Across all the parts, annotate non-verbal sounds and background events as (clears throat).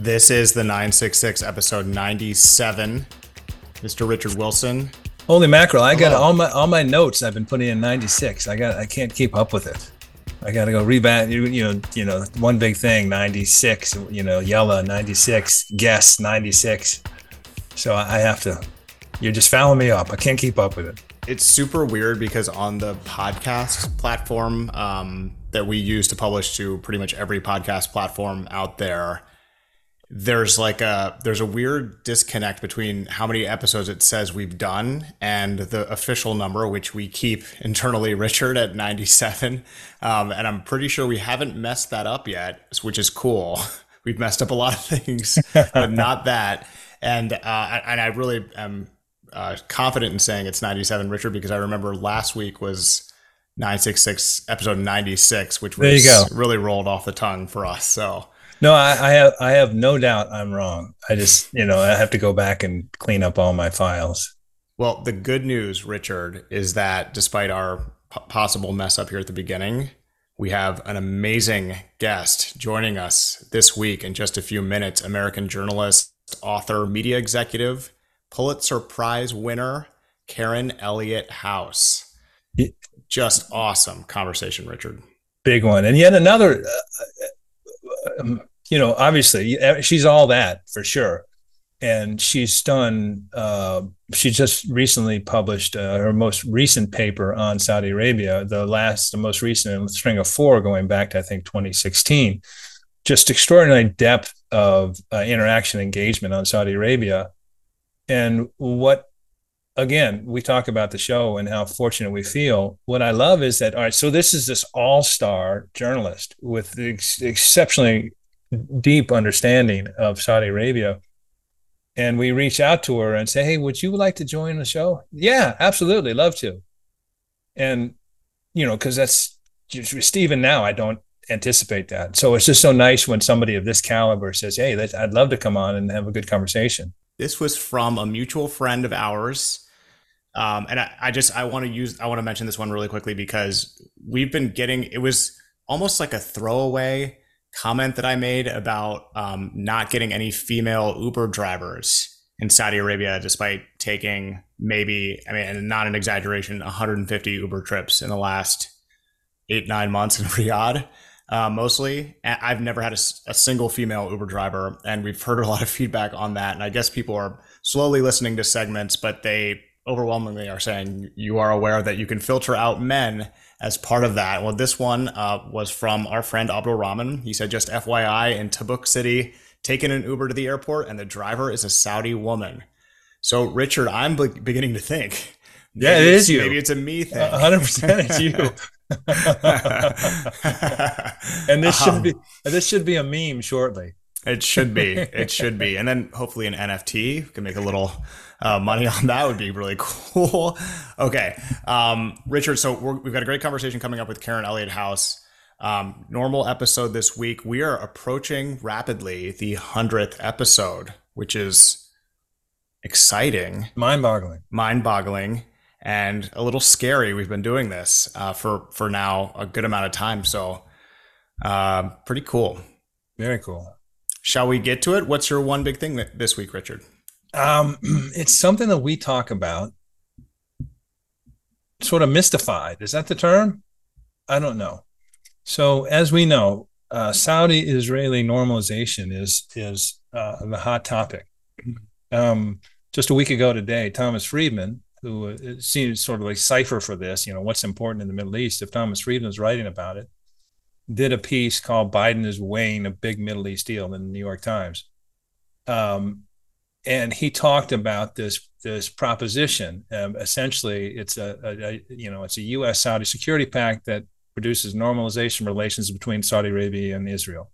This is the 966 episode 97. Mr. Richard Wilson. Holy mackerel! I got all my all my notes. I've been putting in 96. I got I can't keep up with it. I got to go rebat. You, you know you know one big thing 96. You know Yella 96. Guess 96. So I have to. You're just fouling me up. I can't keep up with it. It's super weird because on the podcast platform um, that we use to publish to pretty much every podcast platform out there, there's like a there's a weird disconnect between how many episodes it says we've done and the official number which we keep internally (laughs) richard at 97 um, and i'm pretty sure we haven't messed that up yet which is cool. (laughs) We've messed up a lot of things but (laughs) not that. And uh, and i really am uh, confident in saying it's 97 richard because i remember last week was 966 episode 96 which was really rolled off the tongue for us. So no, I, I, have I have no doubt I'm wrong. I just you know I have to go back and clean up all my files. Well, the good news, Richard, is that despite our p- possible mess up here at the beginning, we have an amazing guest joining us this week in just a few minutes. American journalist, author, media executive, Pulitzer Prize winner, Karen Elliott House. Just awesome conversation, Richard. Big one, and yet another. Uh, um, you know, obviously she's all that for sure. And she's done, uh, she just recently published uh, her most recent paper on Saudi Arabia, the last, the most recent string of four going back to, I think, 2016. Just extraordinary depth of uh, interaction engagement on Saudi Arabia. And what again, we talk about the show and how fortunate we feel. What I love is that, all right, so this is this all star journalist with ex- exceptionally deep understanding of Saudi Arabia. And we reach out to her and say, Hey, would you like to join the show? Yeah, absolutely. Love to. And, you know, because that's just Stephen now, I don't anticipate that. So it's just so nice when somebody of this caliber says, Hey, I'd love to come on and have a good conversation. This was from a mutual friend of ours. Um, and I, I just I want to use I want to mention this one really quickly because we've been getting it was almost like a throwaway comment that I made about um, not getting any female Uber drivers in Saudi Arabia, despite taking maybe, I mean, not an exaggeration, 150 Uber trips in the last eight, nine months in (laughs) Riyadh. Uh, mostly, I've never had a, a, single female Uber driver, and we've heard a lot of (laughs) feedback on that. And I guess people are slowly listening to segments, but they overwhelmingly are saying you are aware that you can filter out men as part of that. Well, this one uh, was from our friend Abdul Rahman. He said, just FYI, in Tabuk City, taking an Uber to the airport, and the driver is a Saudi woman. So, Richard, I'm be- beginning to think. Yeah, it is you. Maybe it's a me thing. 100% it's you. (laughs) and this should um, be this should be a meme shortly. It should be. It should be. (laughs) And then hopefully an NFT can make a little uh, money (laughs) on that would be really cool. (laughs) okay. Um, Richard, so we have got a great conversation coming up with Karen Elliott House. Um, normal episode this week. We are approaching rapidly the 100th episode, which is exciting, mind boggling, mind boggling, and a little scary. We've been doing this uh, for, for now a good amount of time. So, uh, pretty cool. Very cool. Shall we get to it? What's your one big thing this week, Richard? Um, (clears throat) it's something that we talk about, sort of mystified. Is that the term? I don't know. So, as we know, uh, Saudi-Israeli normalization is is uh, the hot topic. (clears throat) Um, just a week ago today, Thomas Friedman, who uh, seems sort of like cipher for this, you know, what's important in the Middle East. If Thomas Friedman is writing about it, did a piece called "Biden is weighing a big Middle East deal" in the New York Times. Um, and he talked about this this proposition. Um, essentially, it's a, a, a, you know it's a U.S. Saudi security pact that produces normalization relations between Saudi Arabia and Israel.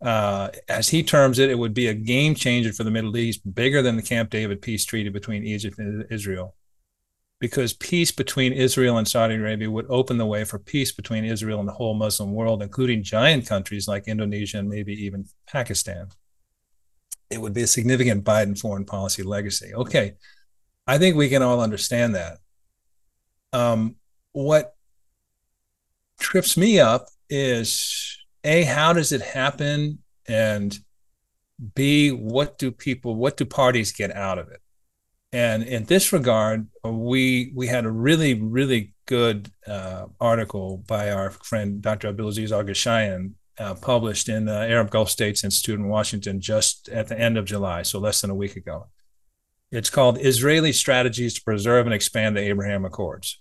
Uh, as he terms it, it would be a game changer for the Middle East, bigger than the Camp David peace treaty between Egypt and Israel, because peace between Israel and Saudi Arabia would open the way for peace between Israel and the whole Muslim world, including giant countries like Indonesia and maybe even Pakistan it would be a significant Biden foreign policy legacy. Okay, I think we can all understand that. Um, what trips me up is a how does it happen, and B, what do people, what do parties get out of it? And in this regard, we we had a really really good uh, article by our friend Dr. Abdulaziz Al uh, published in the Arab Gulf States Institute in Washington just at the end of July, so less than a week ago. It's called Israeli Strategies to Preserve and Expand the Abraham Accords.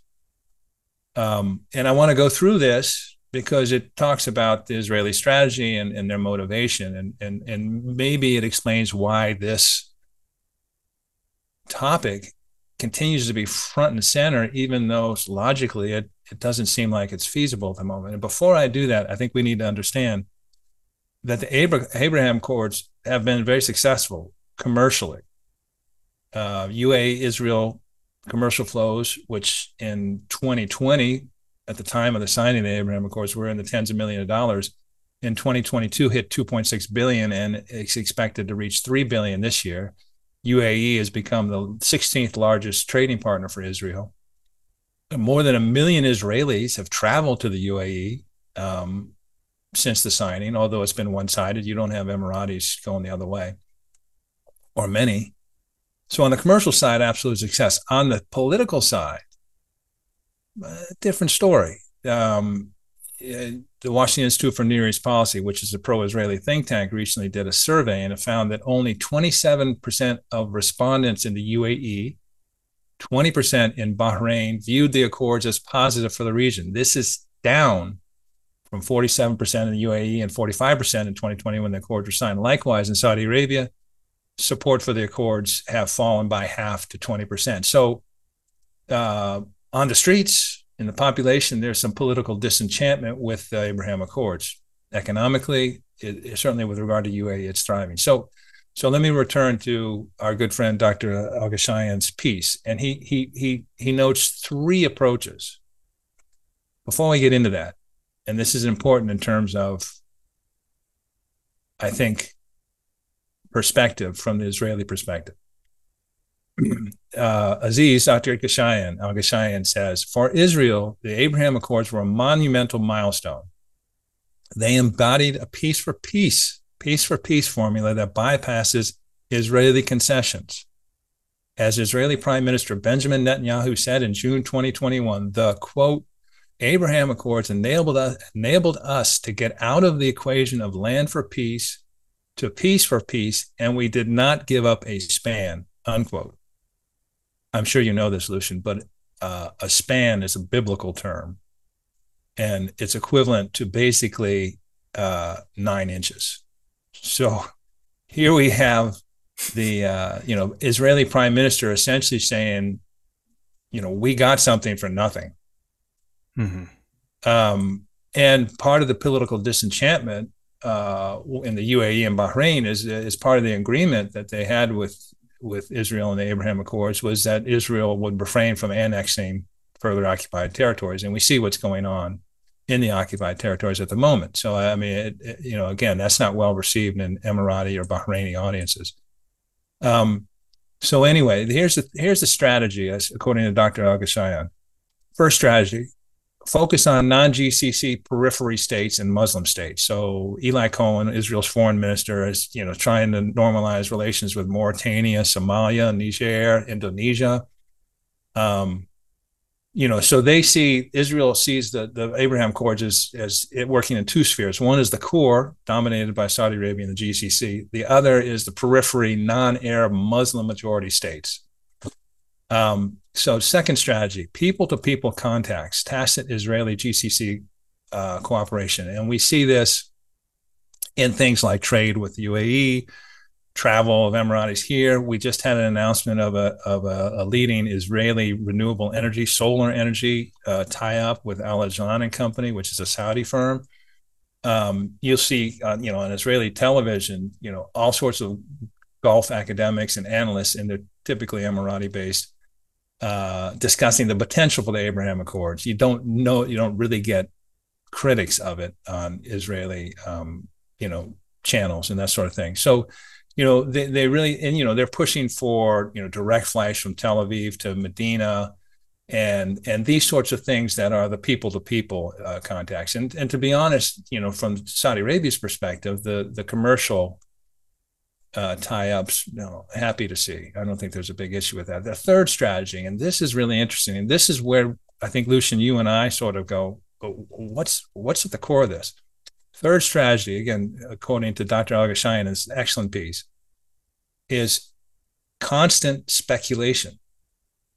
Um, and I want to go through this because it talks about the Israeli strategy and, and their motivation, and, and, and maybe it explains why this topic continues to be front and center, even though logically it, it doesn't seem like it's feasible at the moment. And before I do that, I think we need to understand that the Abraham Accords have been very successful commercially. Uh, UAE Israel commercial flows, which in 2020, at the time of the signing of the Abraham Accords, were in the tens of millions of dollars. In 2022, hit 2.6 billion, and it's expected to reach 3 billion this year. UAE has become the 16th largest trading partner for Israel. More than a million Israelis have traveled to the UAE um, since the signing, although it's been one sided. You don't have Emiratis going the other way, or many. So, on the commercial side, absolute success. On the political side, different story. Um, the Washington Institute for Near East Policy, which is a pro Israeli think tank, recently did a survey and it found that only 27% of respondents in the UAE, 20% in Bahrain viewed the accords as positive for the region. This is down from 47% in the UAE and 45% in 2020 when the accords were signed. Likewise, in Saudi Arabia, support for the accords have fallen by half to 20%. So, uh, on the streets, in the population, there's some political disenchantment with the Abraham Accords. Economically, it, certainly with regard to UAE, it's thriving. So, so let me return to our good friend Dr. Alghashian's piece, and he he he he notes three approaches. Before we get into that, and this is important in terms of, I think, perspective from the Israeli perspective (clears throat) uh, Aziz, Dr. Ghashian, Al Gashayan says, For Israel, the Abraham Accords were a monumental milestone. They embodied a peace for peace, peace for peace formula that bypasses Israeli concessions. As Israeli Prime Minister Benjamin Netanyahu said in June 2021, the quote, Abraham Accords enabled us, enabled us to get out of the equation of land for peace to peace for peace, and we did not give up a span, unquote. I'm sure you know this, Lucien, but uh, a span is a biblical term, and it's equivalent to basically uh, nine inches. So here we have the uh, you know Israeli prime minister essentially saying, you know, we got something for nothing. Mm-hmm. Um, and part of the political disenchantment uh, in the UAE and Bahrain is is part of the agreement that they had with with Israel and the Abraham Accords was that Israel would refrain from annexing further occupied territories, and we see what's going on in the occupied territories at the moment. So, I mean, it, it, you know, again, that's not well received in Emirati or Bahraini audiences. Um, so, anyway, here's the here's the strategy, according to Dr. Al Ghashian. First strategy: focus on non-GCC periphery states and Muslim states. So Eli Cohen, Israel's foreign minister, is you know trying to normalize relations with Mauritania, Somalia, Niger, Indonesia. Um, you know, so they see Israel sees the the Abraham Accords as as it working in two spheres. One is the core, dominated by Saudi Arabia and the GCC. The other is the periphery, non-Arab Muslim majority states. Um, so, second strategy people to people contacts, tacit Israeli GCC uh, cooperation. And we see this in things like trade with the UAE, travel of Emiratis here. We just had an announcement of a, of a, a leading Israeli renewable energy, solar energy uh, tie up with Al Ajlan and Company, which is a Saudi firm. Um, you'll see, uh, you know, on Israeli television, you know, all sorts of Gulf academics and analysts, and they're typically Emirati based, uh, discussing the potential for the Abraham Accords. You don't know, you don't really get critics of it on Israeli, um, you know, channels and that sort of thing. So, you know, they, they really, and, you know, they're pushing for, you know, direct flights from Tel Aviv to Medina and, and these sorts of things that are the people to people contacts. And, and to be honest, you know, from Saudi Arabia's perspective, the, the commercial uh, tie-ups, you know, happy to see. I don't think there's a big issue with that. The third strategy, and this is really interesting, and this is where I think Lucien, you and I sort of go, what's what's at the core of this? Third strategy, again, according to Dr. Al is an excellent piece, is constant speculation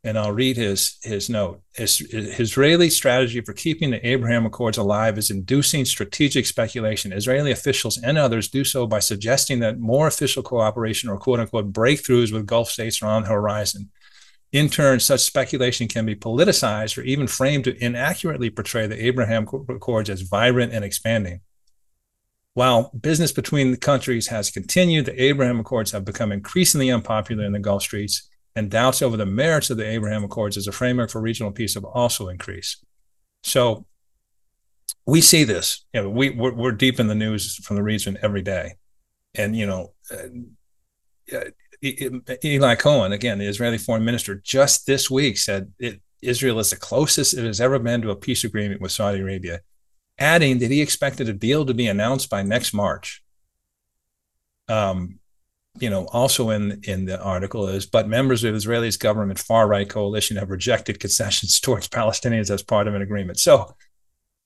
and I'll read his his note. His, his Israeli strategy for keeping the Abraham Accords alive is inducing strategic speculation. Israeli officials and others do so by suggesting that more official cooperation or quote unquote breakthroughs with Gulf states are on the horizon. In turn, such speculation can be politicized or even framed to inaccurately portray the Abraham Accords as vibrant and expanding. While business between the countries has continued, the Abraham Accords have become increasingly unpopular in the Gulf streets and doubts over the merits of the Abraham Accords as a framework for regional peace have also increased. So we see this. You know, we we're, we're deep in the news from the region every day, and you know, uh, Eli Cohen, again, the Israeli foreign minister, just this week said it, Israel is the closest it has ever been to a peace agreement with Saudi Arabia, adding that he expected a deal to be announced by next March. Um, you know, also in in the article is, but members of Israeli's government far right coalition have rejected concessions (laughs) towards Palestinians as part of an agreement. So,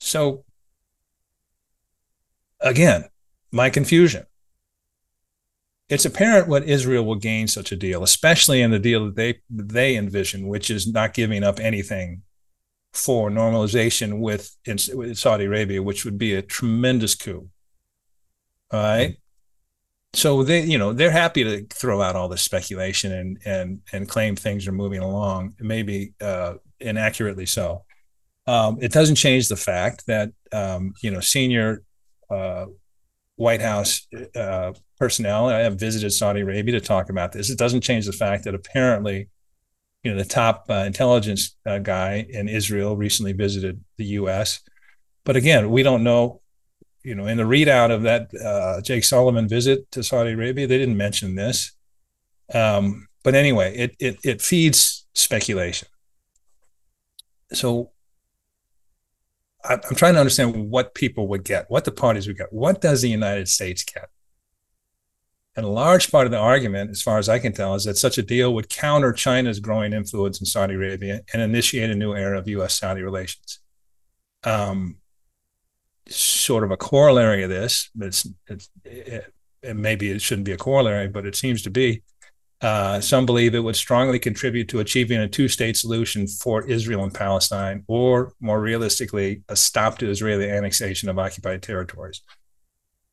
so again, my confusion. It's apparent what Israel will gain such a deal, especially in the deal that they they envision, which is not giving up anything for normalization with, in, with Saudi Arabia, which would be a tremendous coup. All right? So they you know they're happy to throw out all this speculation and and and claim things are moving along maybe uh, inaccurately so. Um, it doesn't change the fact that um, you know senior uh, white house uh, personnel i have visited saudi arabia to talk about this. It doesn't change the fact that apparently you know the top uh, intelligence uh, guy in israel recently visited the us but again we don't know you know, in the readout of that uh, Jake Sullivan visit to Saudi Arabia, they didn't mention this. Um, but anyway, it, it it feeds speculation. So I'm trying to understand what people would get, what the parties would get. What does the United States get? And a large part of the argument, as far as I can tell, is that such a deal would counter China's growing influence in Saudi Arabia and initiate a new era of U.S. Saudi relations. Um, sort of a corollary of this. It's, it's it, it, maybe it shouldn't be a corollary, but it seems to be. Uh, some believe it would strongly contribute to achieving a two-state solution for Israel and Palestine, or more realistically, a stop to Israeli annexation of occupied territories.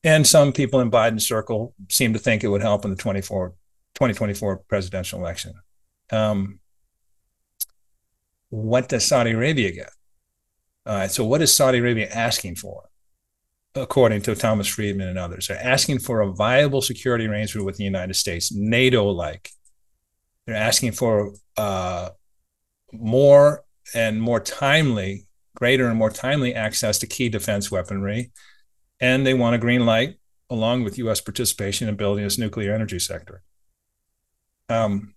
And some people in Biden's circle seem to think it would help in the 24, 2024 presidential election. Um, what does Saudi Arabia get? Uh, so, what is Saudi Arabia asking for? According to Thomas Friedman and others, they're asking for a viable security arrangement with the United States, NATO like. They're asking for uh, more and more timely, greater and more timely access to key defense weaponry. And they want a green light along with U.S. participation in building this nuclear energy sector. Um,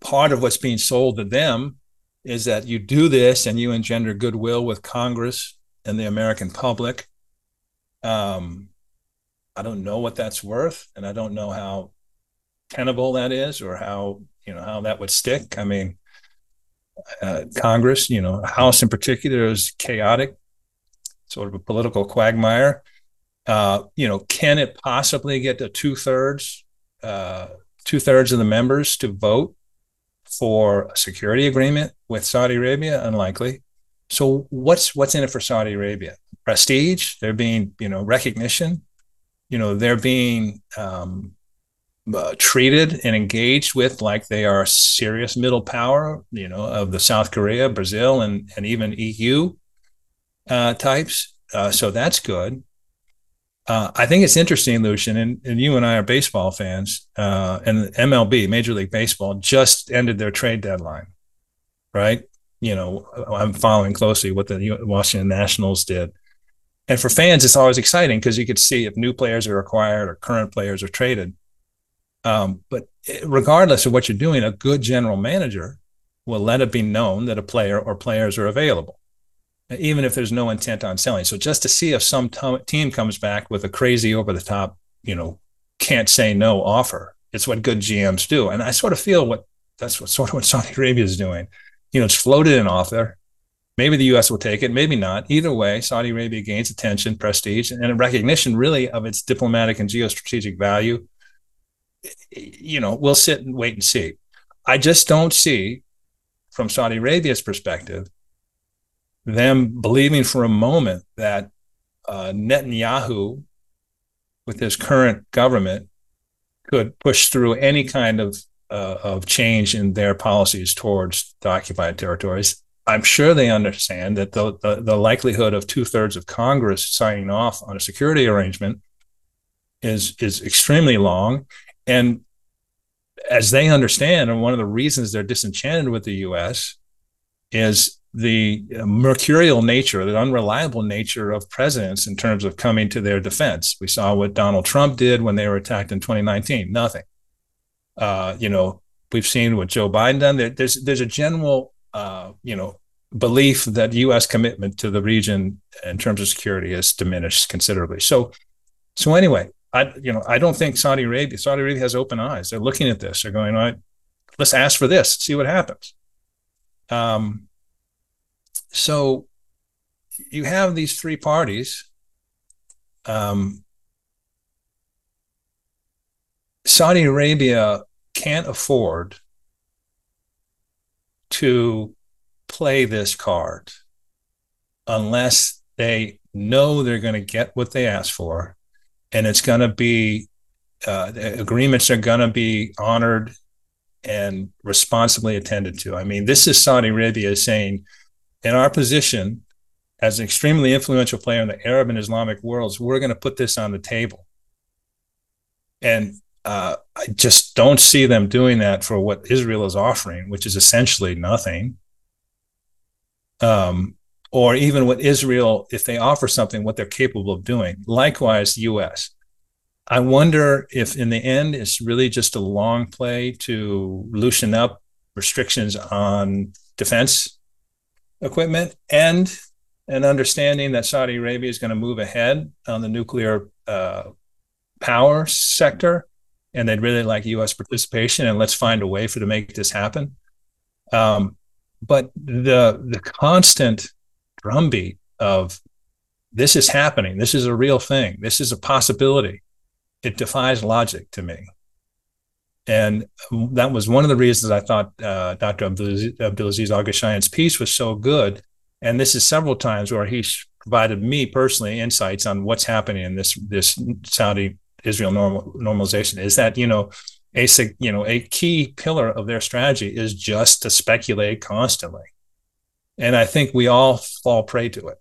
part of what's being sold to them is that you do this and you engender goodwill with Congress and the American public. Um, I don't know what that's worth, and I don't know how tenable that is, or how you know how that would stick. I mean, uh, Congress, you know, House in particular is chaotic, sort of a political quagmire. Uh, you know, can it possibly get to two thirds, uh, two thirds of the members to vote for a security agreement with Saudi Arabia? Unlikely. So what's what's in it for Saudi Arabia? Prestige. They're being you know recognition. You know they're being um, uh, treated and engaged with like they are a serious middle power. You know of the South Korea, Brazil, and and even EU uh, types. Uh, so that's good. Uh, I think it's interesting, Lucien, and, and you and I are baseball fans, uh, and MLB, Major League Baseball, just ended their trade deadline, right? You know, I'm following closely what the Washington Nationals did. And for fans, it's always exciting because you could see if new players are acquired or current players are traded. Um, but regardless of what you're doing, a good general manager will let it be known that a player or players are available. Even if there's no intent on selling. So just to see if some t- team comes back with a crazy over the top, you know, can't say no offer. It's what good GMs do. And I sort of feel what that's what (laughs) sort of what Saudi Arabia is doing. You know, it's floated an offer. Maybe the U.S. will take it, maybe not. Either way, Saudi Arabia gains attention, prestige, and a recognition really of its diplomatic and geostrategic value. You know, we'll sit and wait and see. I just don't see, from Saudi Arabia's perspective, them believing for a moment that uh, Netanyahu, with his current government, could push through any kind of uh, of change in their policies towards the occupied territories. I'm sure they understand that the, the, the likelihood of two thirds of Congress signing off on a security arrangement is is extremely long, and as they understand, and one of the reasons they're disenchanted with the U.S. is the mercurial nature, the unreliable nature of presidents in terms of coming to their defense. We saw what Donald Trump did when they were attacked in 2019. Nothing. Uh, you know, we've seen what Joe Biden done. There, there's there's a general uh, you know belief that U.S. commitment to the region in terms of security has diminished considerably. So so anyway, I you know I don't think Saudi Arabia Saudi Arabia has open eyes. They're looking at this. They're going, all right, let's ask for this, see what happens. Um, so you have these three parties. Um, Saudi Arabia can't afford to play this card unless they know they're going to get what they ask for and it's going to be uh, agreements are going to be honored and responsibly attended to. I mean, this is Saudi Arabia saying, in our position as an extremely influential player in the Arab and Islamic worlds, we're going to put this on the table. And uh, I just don't see them doing that for what Israel is offering, which is essentially nothing. Um, or even what Israel, if they offer something, what they're capable of doing. Likewise, the U.S. I wonder if in the end it's really just a long play to loosen up restrictions on defense equipment and an understanding that Saudi Arabia is going to move ahead on the nuclear uh, power sector and they'd really like U.S. participation, and let's find a way for to make this happen. Um, but the the constant drumbeat of this is happening, this is a real thing, this is a possibility, it defies logic to me. And that was one of the reasons I thought uh, Dr. Abdulaziz, Abdulaziz Al piece was so good. And this is several times where he's provided me personally insights on what's happening in this this Saudi Israel normal, normalization is that you know a you know a key pillar of their strategy is just to speculate constantly, and I think we all fall prey to it.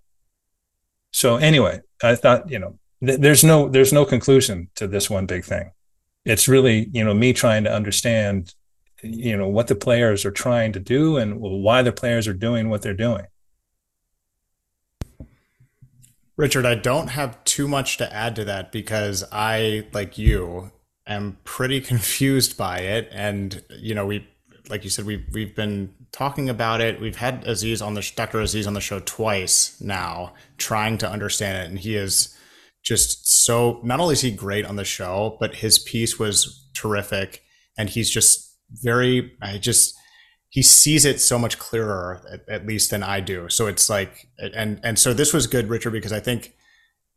So anyway, I thought you know th- there's no there's no conclusion to this one big thing. It's really you know me trying to understand you know what the players are trying to do and why the players are doing what they're doing. Richard, I don't have too much to add to that because I, like you, am pretty (laughs) confused by it. And, you know, we, like you said, we've, we've been talking about it. We've had Aziz on the, Dr. Aziz on the show twice now, trying to understand it. And he is just so, not only is he great on the show, but his piece was terrific. And he's just very, I just, he sees it so much clearer at, at, least than I do. So it's like and and so this was good, Richard, because I think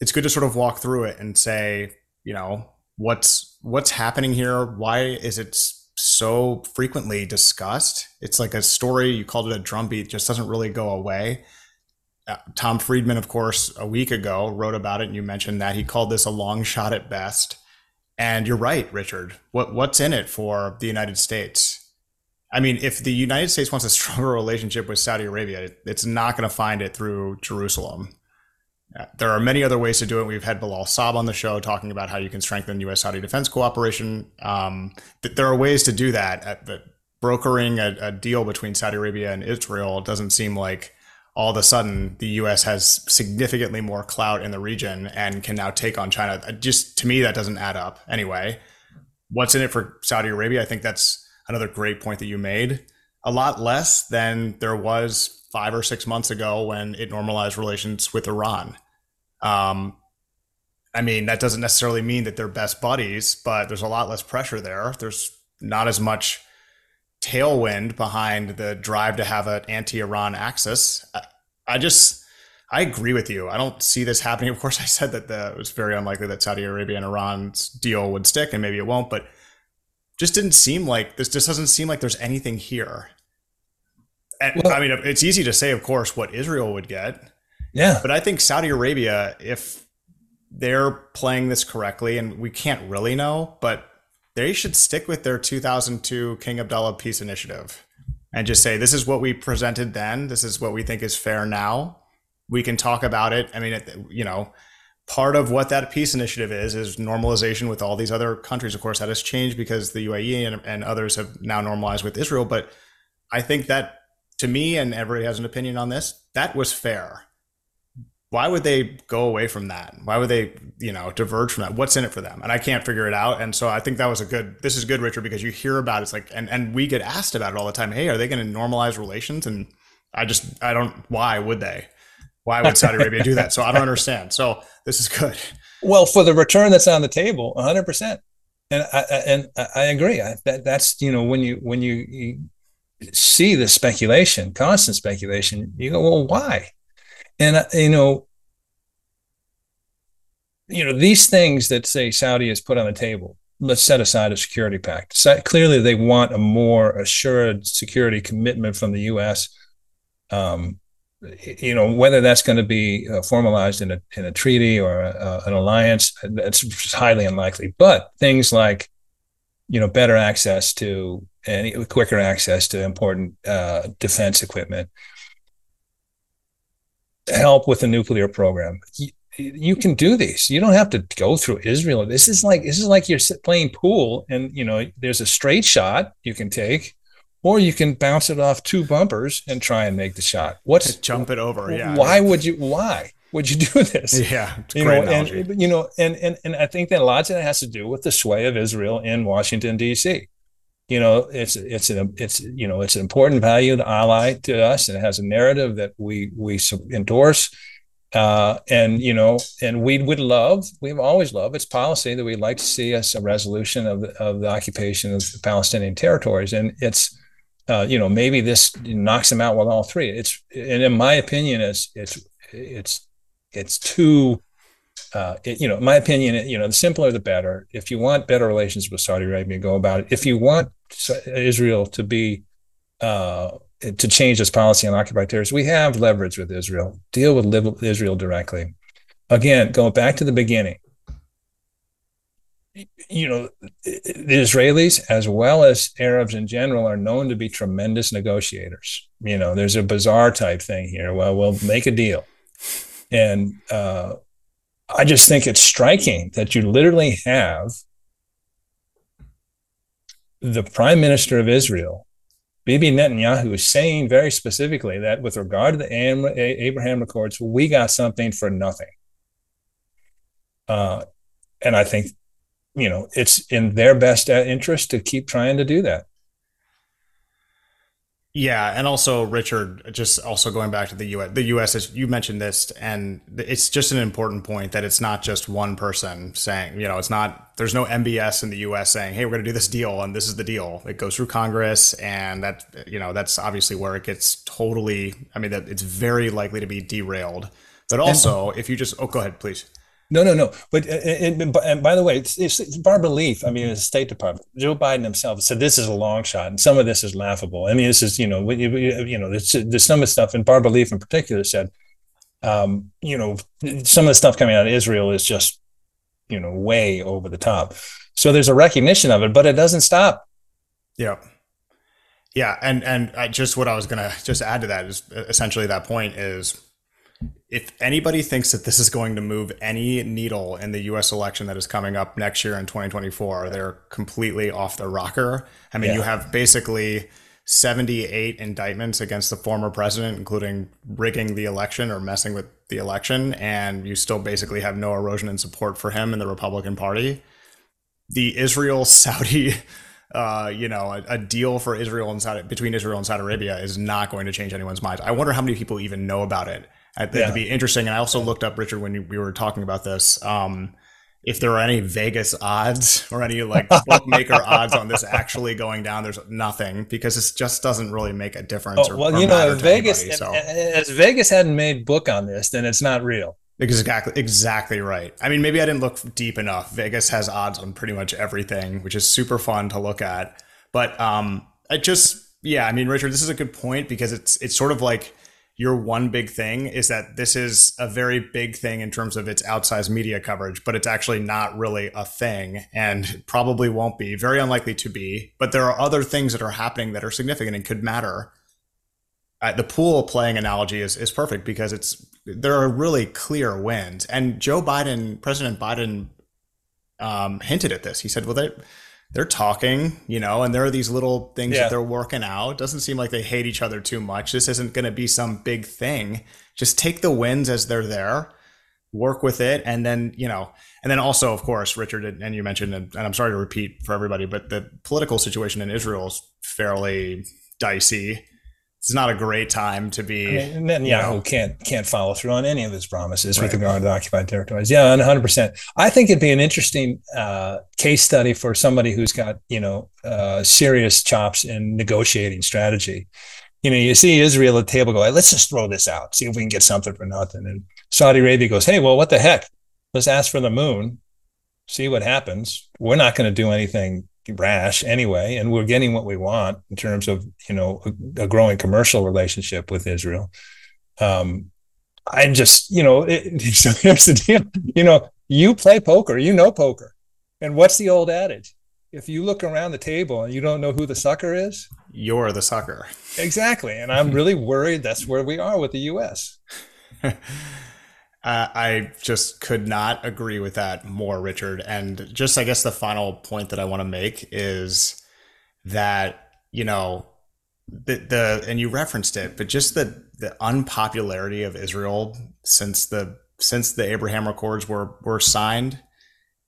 it's good to sort of walk through it and say, you know, what's what's happening here? Why is it so frequently discussed? It's like a story. You called it a drumbeat, just doesn't really go away. Uh, Tom Friedman, of course, a week ago wrote about it, and you mentioned that he called this a long shot at best. And you're right, Richard. What what's in it for the United States? I mean, if the United States wants (laughs) a stronger relationship with Saudi Arabia, it's not going to find it through Jerusalem. Uh, there are many other ways to do it. We've had Bilal Saab on the show talking about how you can strengthen U.S. Saudi defense cooperation. Um, there are ways to do that. At the, brokering a, a deal between Saudi Arabia and Israel doesn't seem like all of a sudden the U.S. has significantly more clout in the region and can now take on China. Just to me, that doesn't add up. Anyway, what's in it for Saudi Arabia? I think that's another great point that you made. a lot less than there was five or six months ago when it normalized relations with Iran. Um, I mean, that doesn't necessarily mean that they're best buddies, but there's a lot less pressure there. There's not as much tailwind behind the drive to have an anti-Iran axis. I, I just, I agree with you. I don't see this happening. Of course, I said that the, it was very unlikely that Saudi Arabia and Iran's deal would stick, and maybe it won't. But just didn't seem like this. Just doesn't seem like there's anything here. And, well, I mean, it's easy to say, of course, what Israel would get. Yeah. But I think Saudi Arabia, if they're playing this correctly, and we can't really know, but they should stick with their 2002 King Abdullah peace initiative and just say, this is what we presented then. This is what we think is fair now. We can talk about it. I mean, it, you know, part of what that peace initiative is is normalization with all these other countries. Of course, that has changed because the UAE and, and others have now normalized with Israel. But I think that to me, and everybody has an opinion on this, that was fair why would they go away from that? Why would they, you know, diverge from that? What's in it for them? And I can't figure it out. And so I think that was a good. This is good, Richard, because you hear about it, it's like, and and we get asked about it all the time. Hey, are they going to normalize relations? And I just, I don't. Why would they? Why would Saudi Arabia do that? So I don't understand. So this is good. Well, for the return that's on the table, 100. percent And I, and I agree. I, that, that's you know when you when you, you see the speculation, constant speculation, you go, well, why? And uh, you know, you know these things that say Saudi has put on the table. Let's set aside a security pact. So clearly, they want a more assured security commitment from the U.S. Um, you know whether that's going to be uh, formalized in a in a treaty or a, uh, an alliance that's highly unlikely but things like you know better access to and quicker access to important uh, defense equipment help with the nuclear program. You, you, can do these. You don't have to go through Israel. This is like this is like you're playing pool, and you know there's a straight shot you can take, or you can bounce it off two bumpers and try and make the shot. What's jump it over? Yeah. Why would you? Why? would you do this? (laughs) Yeah, you know, analogy. and you know, and and and I think that a lot of it has to do with the sway of Israel in Washington D.C you know it's it's an it's you know it's an important valued ally to us. And it has a narrative that we we endorse. Uh, and you know and we would love we've always loved its policy that we'd like to see us a resolution of the, of the occupation of the palestinian territories. And it's uh, you know maybe this knocks them out with all three. It's and in my opinion it's it's it's it's too uh, it, you know, my opinion, you know, the simpler the better. If you want better relations with Saudi Arabia, go about it. If you want Israel to be uh, to change its policy on occupied territories, we have leverage with Israel. Deal with Israel directly. Again, going back to the beginning, you know, the Israelis as well as Arabs in general are known to be tremendous negotiators. You know, there's a bazaar type thing here. Well, we'll make a deal, and uh, I just think it's striking that you literally have the prime minister of Israel, Bibi Netanyahu, is saying very specifically that with regard to the Abraham Accords, we got something for nothing. Uh, and I think, you know, it's in their best interest to keep trying to do that. Yeah, and also Richard, just also going back to the U.S. The U.S. is you mentioned this, and it's just an important point that it's not just one person saying, you know, it's not. There's no MBS in the U.S. saying, "Hey, we're going to do this deal, and this is the deal." It goes through Congress, and that you know that's obviously where it gets totally. I mean, that it's very likely to be derailed. But also, if you just, oh, go ahead, please. No, no, no. But uh, and, and by the way, it's, it's Barbara Leaf. I mean, the State Department, Joe Biden himself said this is a long shot, and some of this is laughable. I mean, this is you know, you, know, there's, there's some of the stuff, and Barbara Leaf in particular said, um, you know, some of the stuff coming out of Israel is just, you know, way over the top. So there's a recognition of it, but it doesn't stop. Yeah. Yeah, and and I, just what I was gonna just add to that is essentially that point is if anybody thinks that this is going to move any needle in the US election that is coming up next year in 2024, they're completely off the rocker. I mean, yeah. you have basically 78 indictments against the former president, including rigging the election or messing with the election, and you still basically have no erosion in support for him in the Republican Party. The Israel (laughs) Saudi uh, you know, a, a, deal for Israel and Saudi, between Israel and Saudi Arabia is not going to change anyone's minds. I wonder how many people even know about it. I think yeah. it'd be interesting. And I also looked up Richard when we were talking about this. Um, if there are any Vegas odds (laughs) or any like bookmaker (laughs) odds on this actually going down, there's nothing because it just doesn't really make a difference. Oh, or, well, or you know, Vegas, anybody, so. as Vegas hadn't made book on this, then it's not real. Exactly, exactly right. I mean, maybe I didn't look deep enough. Vegas has odds on pretty much everything, which is super fun to look at. But um, I just, yeah, I mean, Richard, this is a good point because it's it's sort of like your one big thing is that this is a very big thing in terms of its outsized media coverage, but it's actually not really a thing and probably won't be, very unlikely to be. But there are other things that are happening that are significant and could matter. Uh, the pool playing analogy is, is perfect because it's there are really clear wins. And Joe Biden, President Biden, um, hinted at this. He said, "Well, they they're talking, you know, and there are these little things yeah. that they're working out. Doesn't seem like they hate each other too much. This isn't going to be some big thing. Just take the wins as they're there, work with it, and then you know, and then also, of course, Richard and you mentioned, and I'm sorry to repeat for everybody, but the political situation in Israel is fairly dicey it's not a great time to be. I mean, Netanyahu know. can't can't follow through on any of his promises right. with regard to occupied territories. Yeah, 100. percent I think it'd be an interesting uh, case study for somebody who's got you know uh, serious chops in negotiating strategy. You know, you see Israel at the table go, hey, let's just throw this out, see if we can get something for nothing. And Saudi Arabia goes, hey, well, what the heck? Let's ask for the moon, see what happens. We're not going to do anything rash anyway, and we're getting what we want in terms of you know a, a growing commercial relationship with Israel. Um, I'm just you know it, so here's the deal. You know, you play poker, you know poker, and what's the old adage? If you look around the table and you don't know who the sucker is, you're the sucker. Exactly, and I'm (laughs) really worried that's where we are with the U.S. (laughs) Uh, I just could not agree with that more, Richard. And just, I guess, the final point that I want to make is that you know the the and you referenced it, but just the the unpopularity of Israel since the since the Abraham Accords were were signed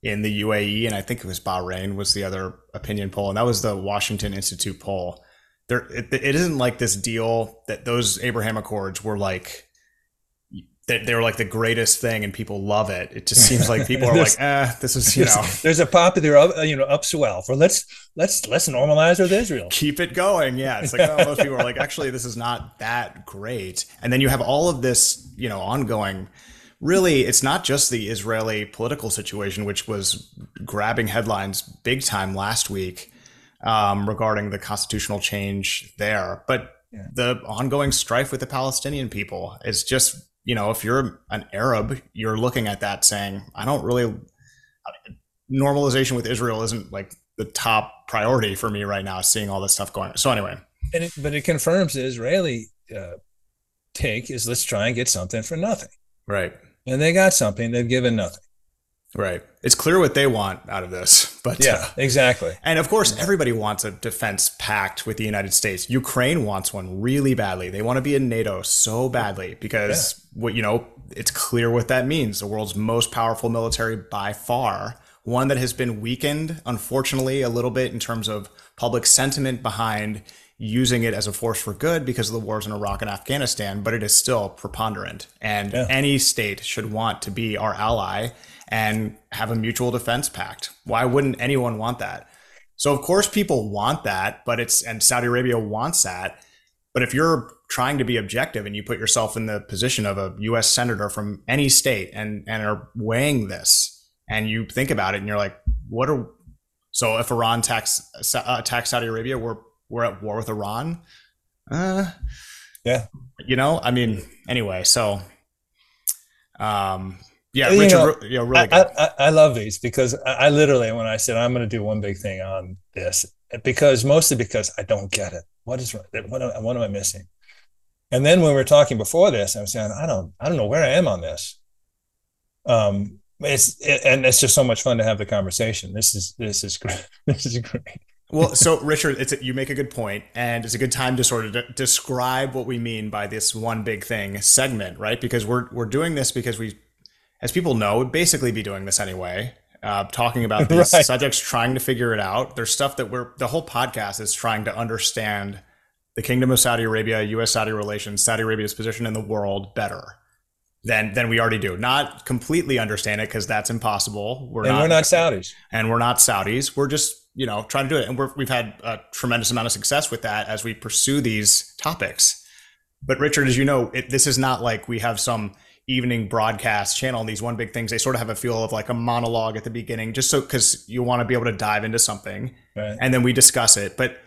in the UAE, and I think it was Bahrain was the other opinion poll, and that was the Washington Institute poll. There, it, it isn't like this deal that those Abraham Accords were like they, they were like the greatest thing and people love it. It just seems like people (laughs) are like, eh, this is you know. (laughs) There's a popular you know upswell for let's let's let's normalize with Israel. Keep it going. Yeah, it's like oh, most people are like, actually, this is not that great. And then you have all of this you know ongoing. Really, it's not just the Israeli political situation, which was grabbing headlines big time last week um, regarding the constitutional change there, but yeah. the ongoing strife with the Palestinian people is just you know, if you're an Arab, you're looking at that saying, I don't really normalization with Israel isn't like the top priority for me right now, seeing all this stuff going on. So anyway, and it, but it confirms the Israeli uh, take is let's try and get something for nothing. Right. And they got something. They've given nothing. Right. It's clear what they want out of this, (laughs) but yeah, uh, exactly. And of course, everybody wants a defense pact with the United States. Ukraine wants one really badly. They want to be in NATO so badly because yeah. what you know, it's clear what that means. The world's most powerful military by far, one that has been weakened, unfortunately, a little bit in terms of public sentiment behind using it as a force for good because of the wars in Iraq and Afghanistan, but it is still preponderant. And yeah. any state should want to be our ally and have a mutual defense pact. Why wouldn't anyone want that? So of course people want that, but it's and Saudi Arabia wants that. But if you're trying to be objective and you put yourself in the position of a US senator from any state and and are weighing this and you think about it and you're like what are so if Iran attacks uh, attacks Saudi Arabia we're we're at war with Iran? Uh yeah. You know, I mean anyway, so um yeah, Richard, know, yeah, really I, I, I, love these because I, literally, when I said I'm going to do one big thing on this, because mostly because I don't get it. What is what? Am, what am I missing? And then when we were talking before this, I was saying I don't I don't know where I am on this. Um, it's it, and it's just so much fun to have the conversation. This is this is great. (laughs) This is great. well, so Richard, it's a, you make a good point, and it's a good time to sort of de- describe what we mean by this one big thing segment, right? Because we're we're doing this because we as people know, would basically be doing this anyway. uh, talking about (laughs) these right. subjects, trying to figure it out. There's stuff that we're the whole podcast is trying to understand the Kingdom of Saudi Arabia, U.S. Saudi relations, Saudi Arabia's position in the world better than than we already do. Not completely understand it because that's impossible. We're and not, we're not Saudis, and we're not Saudis. We're just you know trying to do it, and we have had a tremendous amount of success with that as we pursue these topics. But Richard, as you know, it, this is not like we have some evening broadcast channel and these one big things they sort of have a feel of like a monologue at the beginning just so because you want to be able to dive into something right. and then we discuss it. But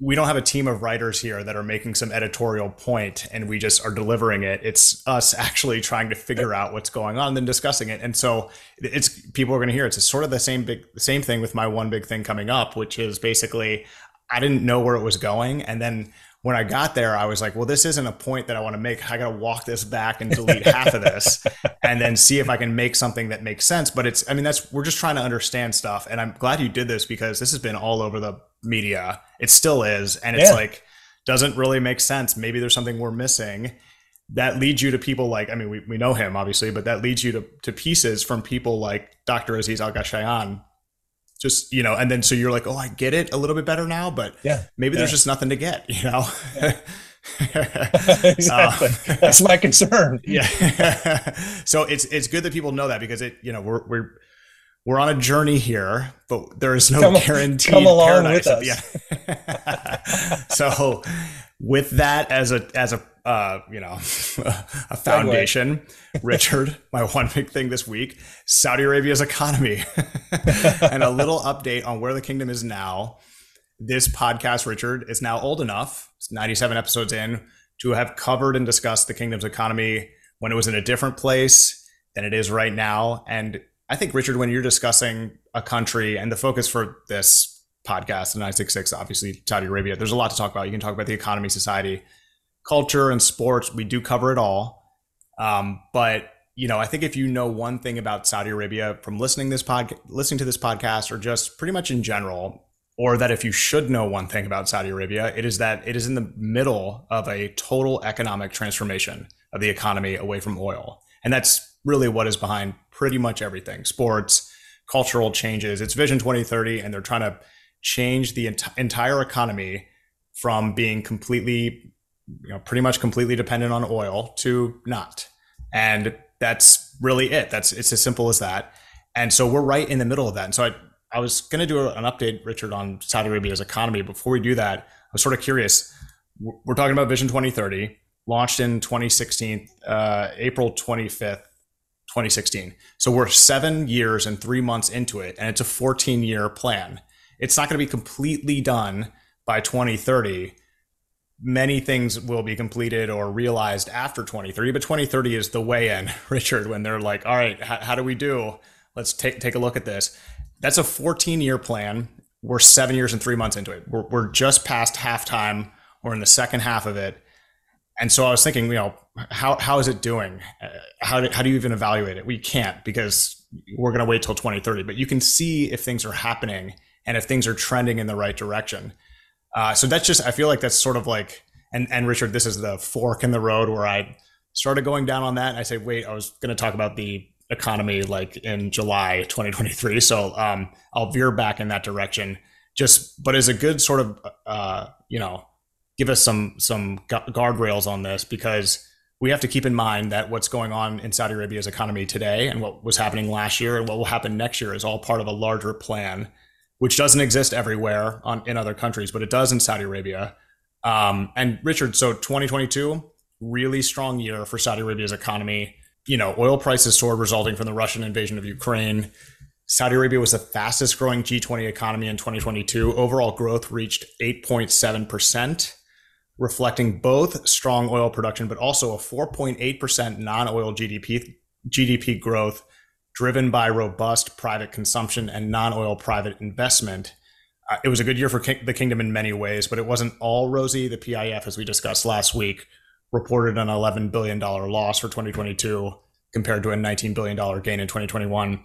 we don't have a team of writers here that are making some editorial point and we just are delivering it. It's us actually trying to figure out what's going on and then discussing it. And so it's people are going to hear it's sort of the same big the same thing with my one big thing coming up which is basically i didn't know where it was going. And then when I got there, I was like, well, this isn't a point that I want to make. I got to walk this back and delete half of this (laughs) and then see if I can make something that makes sense. But it's, I mean, that's, we're just trying to understand stuff. And I'm glad you did this because this has been all over the media. It still is. And it's yeah. like, doesn't really make sense. Maybe there's something we're missing. That leads you to people like, I mean, we, we know him obviously, but that leads you to, to pieces from people like Dr. Aziz Alghashian just you know and then so you're like oh i get it a little bit better now but yeah maybe yeah. there's just nothing to get (laughs) you know yeah. (laughs) exactly (laughs) uh, that's my concern yeah so it's it's good that people know that because it you know we're we're we're on a journey here, but there is no come, guaranteed come along paradise. With us. Yeah. (laughs) so, with that as a as a uh, you know (laughs) a foundation, (laughs) Richard, my one big thing this week: Saudi Arabia's economy, and a little update on where the kingdom is now. This podcast, Richard, is now old enough, 97 episodes in, to have covered and discussed the kingdom's economy when it was in a different place than it is right now, and I think, Richard, when you're discussing a country and the focus for this podcast, the 966, obviously Saudi Arabia, there's a lot to talk about. You can talk about the economy, society, culture, and sports. We do cover it all. Um, but you know, I think if you know one thing about Saudi Arabia from listening this pod, listening to this podcast, or just pretty much in general, or that if you should know one thing about Saudi Arabia, it is that it is in the middle of a total economic transformation of the economy away from oil, and that's really what is behind pretty much everything sports, cultural changes. It's Vision 2030, and they're trying to change the ent- entire economy from being completely, you know, pretty much completely dependent on oil to not. And that's really it. That's it's as simple as that. And so we're right in the middle of that. And so I, I was going to do an update, Richard, on Saudi Arabia's economy. Before we do that, I was sort of curious. We're talking about Vision 2030, launched in 2016, uh, April 25th, 2016. So we're seven years and three months into it, and it's a 14 year plan. It's not going to be completely done by 2030. Many things will be completed or realized after 2030, but 2030 is the way in, (laughs) Richard, when they're like, all right, how, how do we do? Let's take, take a look at this. That's a 14 year plan. We're seven years and three months into it. We're, we're just past halftime. We're in the second half of it. And so I was thinking, you know, how how is it doing? Uh, how do, how do you even evaluate it? We can't because we're going to wait till 2030. But you can see if things are happening and if things are trending in the right direction. Uh, so that's just I feel like that's sort of like and and Richard, this is the fork in the road where I started going down on that. And I say, wait, I was going to talk about the economy like in July 2023. So um, I'll veer back in that direction. Just but as a good sort of uh, you know give us some some guardrails on this because we have to keep in mind that what's going on in Saudi Arabia's economy today and what was happening last year and what will happen next year is all part of a larger plan, which doesn't exist everywhere on, in other countries, but it does in Saudi Arabia. Um, and Richard, so 2022, really strong year for Saudi Arabia's economy. You know, oil prices soared resulting from the Russian invasion of Ukraine. Saudi Arabia was the fastest growing G20 economy in 2022. Overall growth reached 8.7% reflecting both strong oil production, but also a 4.8% non oil GDP, GDP growth driven by robust private consumption and non oil private investment. Uh, it was a good year for the kingdom in many ways, but it wasn't all rosy. The PIF, as we discussed last week, reported an $11 billion loss for 2022 compared to a $19 billion gain in 2021.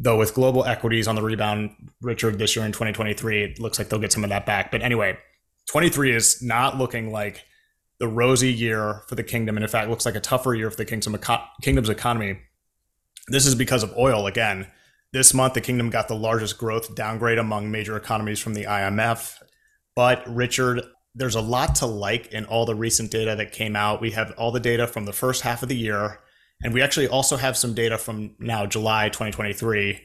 Though with global equities on the rebound, Richard, this year in 2023, it looks like they'll get some of that back. But anyway, 23 is not looking like the rosy year for the kingdom, and in fact, looks like a tougher year for the kingdom's economy. This is because of oil again. This month, the kingdom got the largest growth downgrade among major economies from the IMF. But, Richard, there's a lot to like in all the recent data that came out. We have all the data from the first half of the year, and we actually also have some data from now, July 2023.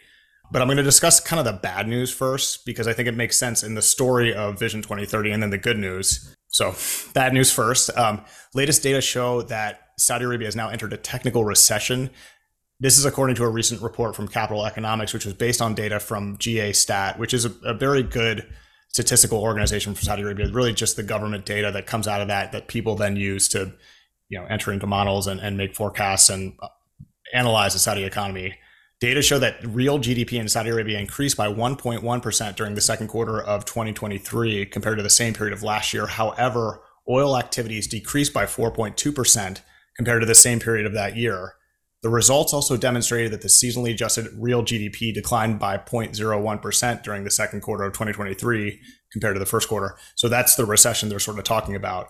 But I'm going to discuss kind of the bad news first because I think it makes sense in the story of Vision 2030 and then the good news. So, bad news first. Um, latest data show that Saudi Arabia has now entered a technical recession this is according to a recent report from Capital Economics, which was based on data from GASTAT, which is a, a very good statistical organization for Saudi Arabia. Really, just the government data that comes out of that that people then use to, you know, enter into models and, and make forecasts and uh, analyze the Saudi economy. Data show that real GDP in Saudi Arabia increased by 1.1% during the second quarter of 2023 compared to the same period of last year. However, oil activities decreased by 4.2% compared to the same period of that year. The results also demonstrated that the seasonally adjusted real GDP declined by 0.01% during the second quarter of 2023 compared to the first quarter. So that's the recession they're sort of talking about.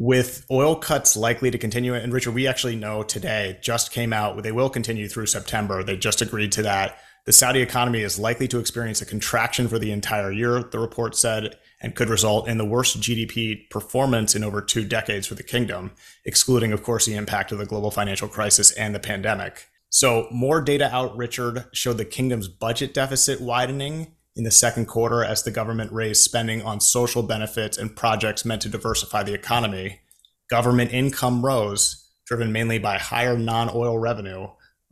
With oil cuts likely to continue, and Richard, we actually know today just came out, they will continue through September. They just agreed to that. The Saudi economy is likely to experience a contraction for the entire year, the report said, and could result in the worst GDP performance in over two decades for the kingdom, excluding, of course, the impact of the global financial crisis and the pandemic. So, more data out, Richard, showed the kingdom's budget deficit widening in the second quarter as the government raised spending on social benefits and projects meant to diversify the economy. Government income rose, driven mainly by higher non oil revenue.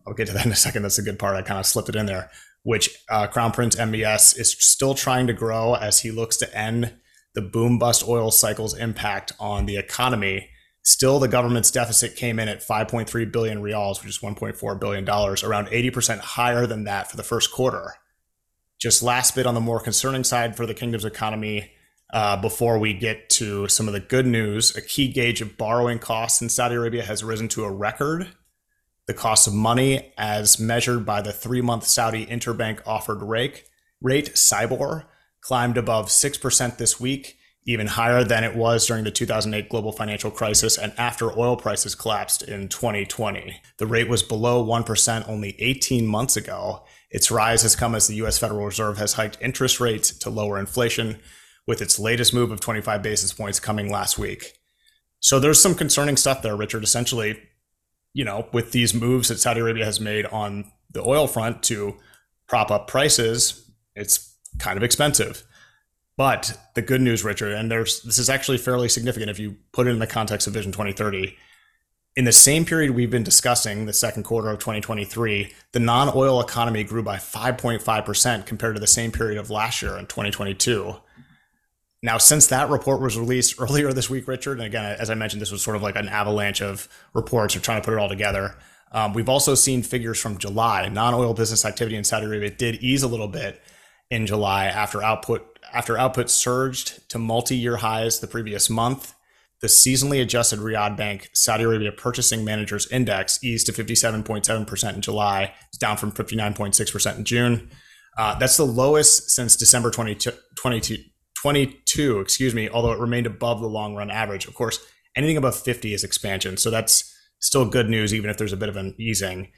I'll get to that in a second. That's a good part. I kind of slipped it in there which uh, Crown Prince MBS is still trying to grow as he looks to end the boom bust oil cycle's impact on the economy. Still, the government's deficit came in at 5.3 billion riyals, which is 1.4 billion dollars, around 80% higher than that for the first quarter. Just last bit on the more concerning side for the kingdom's economy. Uh, before we get to some of the good news, a key gauge of borrowing costs in Saudi Arabia has risen to a record the cost of money as measured by the three month Saudi interbank offered rate, rate SAIBOR, climbed above 6% this week, even higher than it was during the 2008 global financial crisis and after oil prices collapsed in 2020. The rate was below 1% only 18 months ago. Its rise has come as the US Federal Reserve has hiked interest rates to lower inflation, with its latest move of 25 basis points coming last week. So there's some concerning stuff there, Richard. Essentially, you know, with these moves that Saudi Arabia has made on the oil front to prop up prices, it's kind of expensive. But the good news, Richard, and there's this is actually fairly significant if you put it in the context of Vision 2030. In the same period we've been discussing, the second quarter of 2023, the non-oil economy grew by 5.5% compared to the same period of last year in 2022. Now, since that report was released (laughs) earlier this week, Richard, and again, as I mentioned, this was sort of like an avalanche of reports or trying to put it all together. Um, we've also seen figures from July. Non-oil business activity in Saudi Arabia did ease a little bit in July after output after output surged to multi-year highs the previous month. The seasonally adjusted Riyad Bank Saudi Arabia Purchasing Managers Index eased to 57.7% in July. It's down from 59.6% in June. Uh, that's the lowest since December 2022, 22, excuse me, although it remained above the long run average. Of course, anything above 50 is expansion. So that's still good news, even if there's a bit of an easing.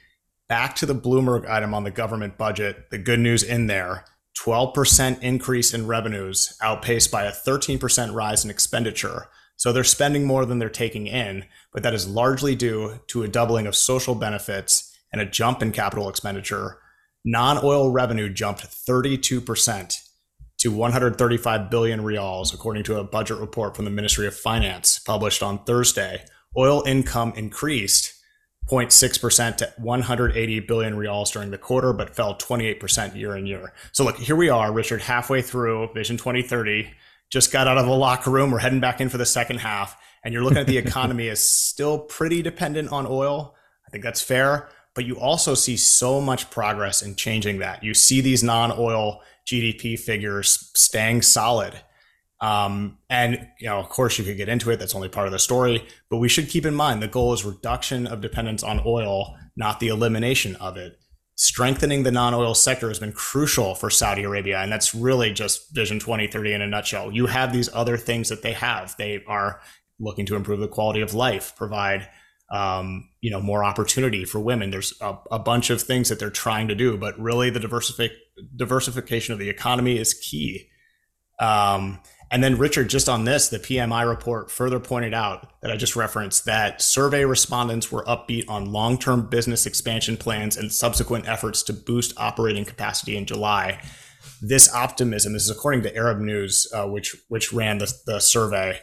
Back to the Bloomberg item on the government budget, the good news in there 12% increase in revenues outpaced by a 13% rise in expenditure. So they're spending more than they're taking in, but that is largely due to a doubling of social benefits and a jump in capital expenditure. Non oil revenue jumped 32% to 135 billion riyals, according to a budget report from the Ministry of Finance published on Thursday. Oil income increased 0.6% to 180 billion riyals during the quarter, but fell 28% year on year. So look, here we are, Richard, halfway through Vision 2030. Just got out of the locker room. We're heading back in for the second half. And you're looking at the (laughs) economy is still pretty dependent on oil. I think that's fair. But you also see so much progress in changing that. You see these non oil GDP figures staying solid. Um, and you know, of course, you could get into it. That's only part of the story. But we should keep in mind the goal is reduction of dependence on oil, not the elimination of it. Strengthening the non-oil sector has been crucial for Saudi Arabia, and that's really just Vision 2030 in a nutshell. You have these other things that they have. They are looking to improve the quality of life, provide um, you know, more opportunity for women. There's a, a, bunch of things that they're trying to do, but really the diversific- diversification of the economy is key. Um, and then Richard, just on this, the PMI report further pointed out that I just referenced that survey respondents were upbeat on long-term business expansion plans and subsequent efforts to boost operating capacity in July. This optimism, this is according to Arab News, uh, which which ran the, the survey.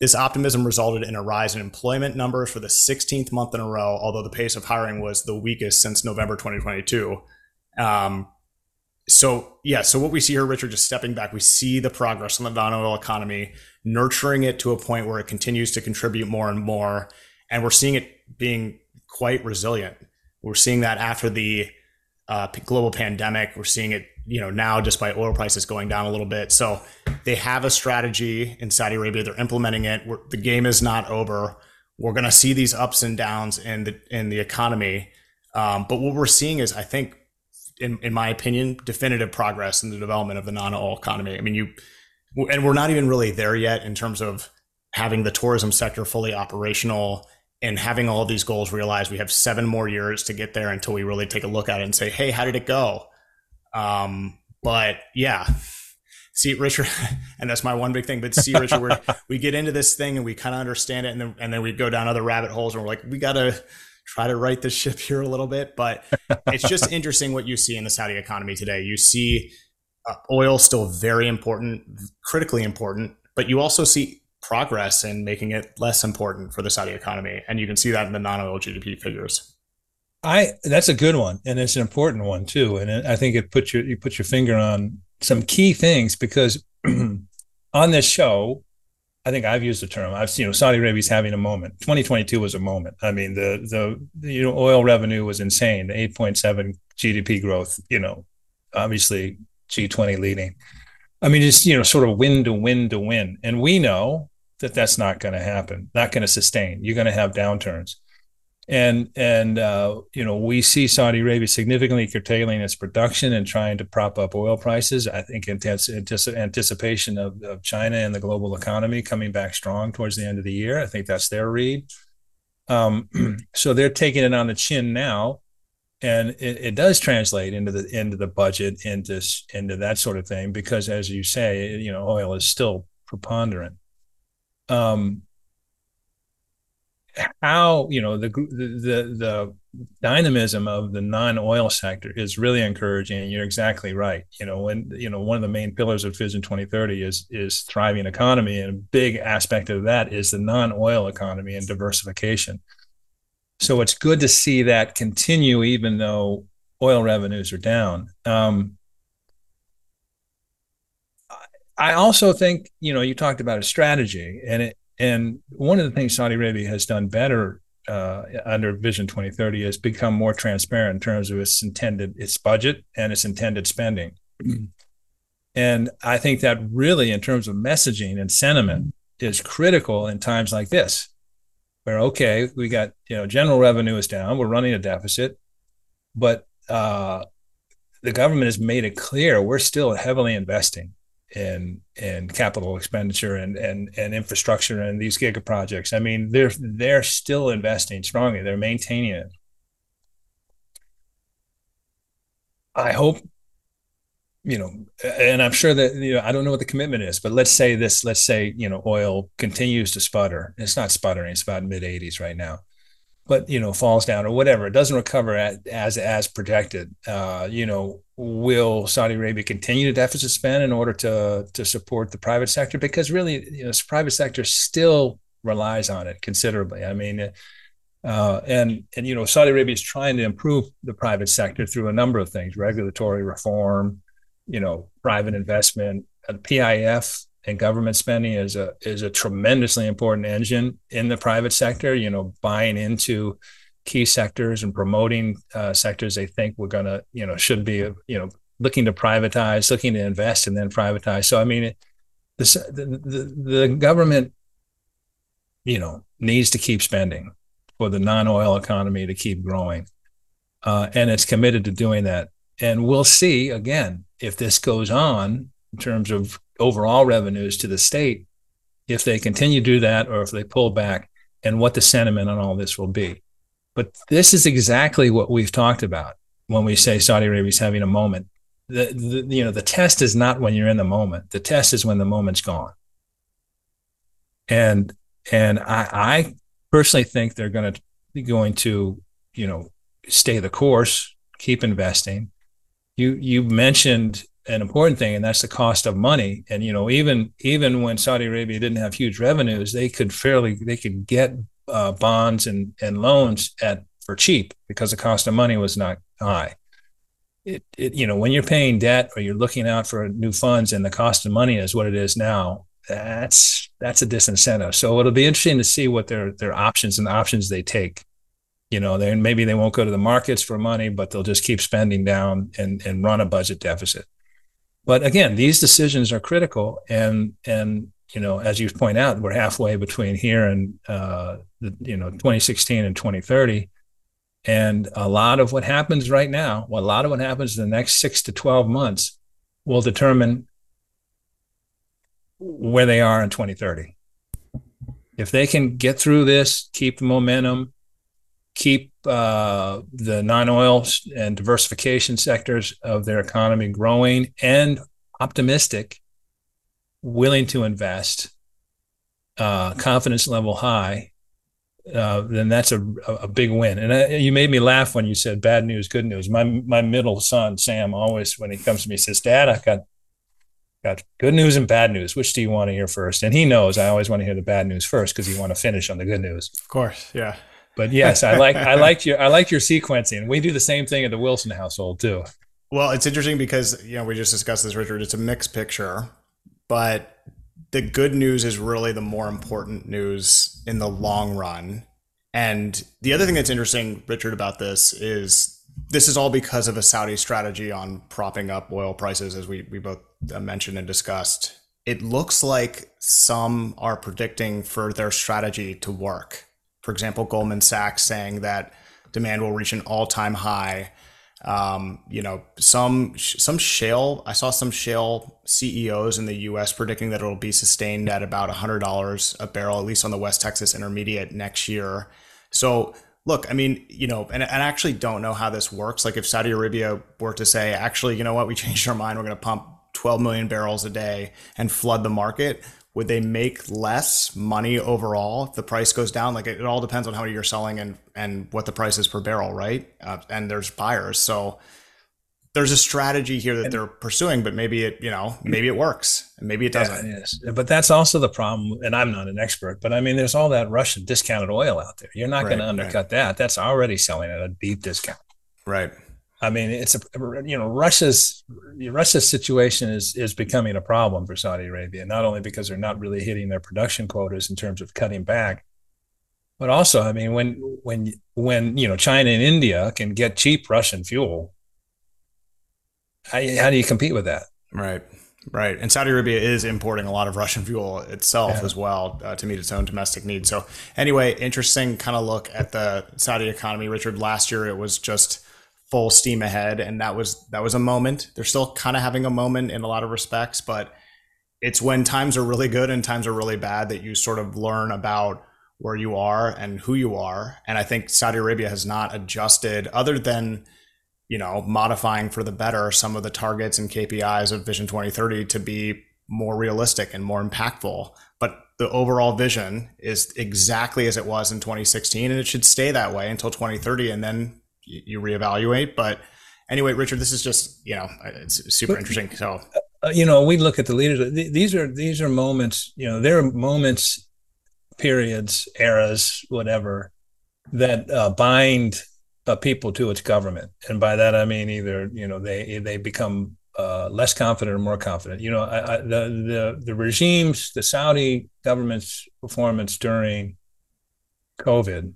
This optimism resulted in a rise in employment numbers for the 16th month in a row, although the pace of hiring was the weakest since November 2022. Um, so yeah, so what we see here, Richard, just stepping back, we see the progress on the non-oil economy, nurturing it to a point where it continues to contribute more and more, and we're seeing it being quite resilient. We're seeing that after the uh, global pandemic. We're seeing it, you know, now despite oil prices going down a little bit. So they have a strategy in Saudi Arabia. They're implementing it. We're, the game is not over. We're going to see these ups and downs in the in the economy. Um, but what we're seeing is, I think, in, in my opinion, definitive progress in the development of the non-oil economy. I mean, you, and we're not even really there yet in terms of having the tourism sector fully operational and having all these goals realized. We have seven more years to get there until we really take a look at it and say, hey, how did it go? Um, but yeah, see, Richard, (laughs) and that's my one big thing. But see, Richard, (laughs) we get into this thing and we kind of understand it, and then and then we go down other rabbit holes, and we're like, we gotta try to right the (laughs) ship here a little bit. But it's just (laughs) interesting what you see in the Saudi economy today. You see uh, oil still very important, critically important, but you also see progress in making it less important for the Saudi economy, and you can see that in the non-oil GDP figures. I that's a good one, and it's an important one too. And I think it puts your you put your finger on some key things because (clears throat) on this show I think I've used the term. I've seen you know Saudi Arabia's having a moment. 2022 was a moment. I mean, the the you know oil revenue was insane. The 8.7 GDP growth. You know, obviously G20 leading. I mean, it's you know sort of win to win to win, and we know that that's not going to happen. Not going to sustain. You're going to have downturns and and uh, you know we see Saudi Arabia significantly curtailing its production and trying to prop up oil prices. I think intense anticipation of, of China and the global economy coming back strong towards the end of the year. I think that's their read. Um, (clears throat) so they're taking it on the chin now, and it, it, does translate into the into the budget into into that sort of thing because, as you say, you know, oil is still preponderant. Um, how you know the the the dynamism of the non-oil sector is really encouraging and you're exactly right. You know when you know one of the main pillars of vision 2030 is is thriving economy and a big aspect of that is the non-oil economy and diversification. So it's good to see that continue even though oil revenues are down. Um, I also think you know you talked about a strategy and it and one of the things Saudi Arabia has done better uh, under Vision 2030 is become more transparent in terms of its intended its budget and its intended spending. And I think that really, in terms of messaging and sentiment, is critical in times like this, where okay, we got you know general revenue is down, we're running a deficit, but uh, the government has made it clear we're still heavily investing in in capital expenditure and and and infrastructure and these giga projects. I mean, they're they're still investing strongly. They're maintaining it. I hope, you know, and I'm sure that you know I don't know what the commitment is, but let's say this. Let's say you know oil continues to sputter. It's not sputtering. It's about mid 80s right now but you know falls down or whatever it doesn't recover at, as as projected. Uh, you know will saudi arabia continue to deficit spend in order to to support the private sector? Because really you know the private sector still relies on it considerably. I mean uh, and and you know saudi arabia is trying to improve the private sector through a number of things regulatory reform you know private investment pif and government spending is a is a tremendously important engine in the private sector. You know, buying into key sectors and promoting uh, sectors they think we're going to you know should be you know looking to privatize, looking to invest and then privatize. So I mean, the, the the government you know needs to keep spending for the non-oil economy to keep growing, uh, and it's committed to doing that. And we'll see again if this goes on in terms of overall revenues to the state if they continue to do that or if they pull back and what the sentiment on all this will be. But this is exactly what we've talked about when we say Saudi Arabia is having a moment. The, the, you know the test is not when you're in the moment. The test is when the moment's gone. And and I, I personally think they're going to going to you know stay the course, keep investing. You you mentioned an important thing, and that's the cost of money. And you know, even even when Saudi Arabia didn't have huge revenues, they could fairly they could get uh, bonds and and loans at for cheap because the cost of money was not high. It, it you know when you're paying debt or you're looking out for new funds and the cost of money is what it is now, that's that's a disincentive. So it'll be interesting to see what their their options and the options they take you know, then maybe they won't go to the markets for money, but they'll just keep spending down and, and run a budget deficit. But again, these decisions are critical, and and you know, as you point out, we're halfway between here and uh, the, you know 2016 and 2030, and a lot of what happens right now, well, a lot of what happens in the next six to 12 months, will determine where they are in 2030. If they can get through this, keep the momentum, keep uh, the non-oil and diversification sectors of their economy growing and optimistic, willing to invest, uh, confidence level high, uh, then that's a, a big win. And I, you made me laugh when you said bad news, good news. My my middle son Sam always, when he comes to me, says, "Dad, I got got good news and bad news. Which do you want to hear first? And he knows I always want to hear the bad news first because you want to finish on the good news. Of course, yeah. But yes, I like I like your I like your sequencing. We do the same thing at the Wilson household too. Well, it's interesting because you know we just discussed this, Richard. It's a mixed picture, but the good news is really the more important news in the long run. And the other thing that's interesting, Richard, about this is this is all because of a Saudi strategy on propping up oil prices, as we we both uh, mentioned and discussed. It looks like some are predicting for their strategy to work for example, Goldman Sachs saying that demand will reach an all-time high. Um, you know, some some shale. I saw some shale CEOs in the U.S. predicting that it'll be sustained at about hundred dollars a barrel, at least on the West Texas Intermediate next year. So, look, I mean, you know, and, and I actually don't know how this works. Like, if Saudi Arabia were to say, actually, you know what, we changed our mind, we're going to pump 12 million barrels a day and flood the market would they make less money overall if the price goes down? Like it, it all depends on how many you're selling and and what the price is per barrel, right? Uh, and there's buyers, so there's a strategy here that they're pursuing, but maybe it you know maybe it works and maybe it doesn't. Yeah, but that's also the problem. And I'm not an expert, but I mean, there's all that Russian discounted oil out there. You're not right, going to undercut right. that. That's already selling at a deep discount. Right. I mean, it's a you know Russia's Russia's situation is is becoming a problem for Saudi Arabia, not only because they're not really hitting their production quotas in terms of cutting back, but also, I mean, when when when you know China and India can get cheap Russian fuel, how, how do you compete with that? Right. Right. And Saudi Arabia is importing a lot of Russian fuel itself yeah. as well uh, to meet its own domestic needs. So, anyway, interesting kind of look at the Saudi economy. Richard, last year it was just full steam ahead and that was that was a moment. They're still kind of having a moment in a lot of respects but it's when times are really good and times are really bad that you sort of learn about where you are and who you are. And i think saudi arabia has not adjusted other than you know modifying for the better some of the targets and kpis of vision 2030 to be more realistic and more impactful. But the overall vision is exactly as it was in 2016 and it should stay that way until 2030 and then you reevaluate. But anyway, Richard, this is just you know it's super but, interesting. So uh, you know, we look at the leaders. These are these are moments. You know, there are moments, periods, eras, whatever, that uh, bind a people to its government, and by that I mean either you know they they become uh, less confident or more confident. You know, I, I, the the the regimes, the Saudi government's performance during COVID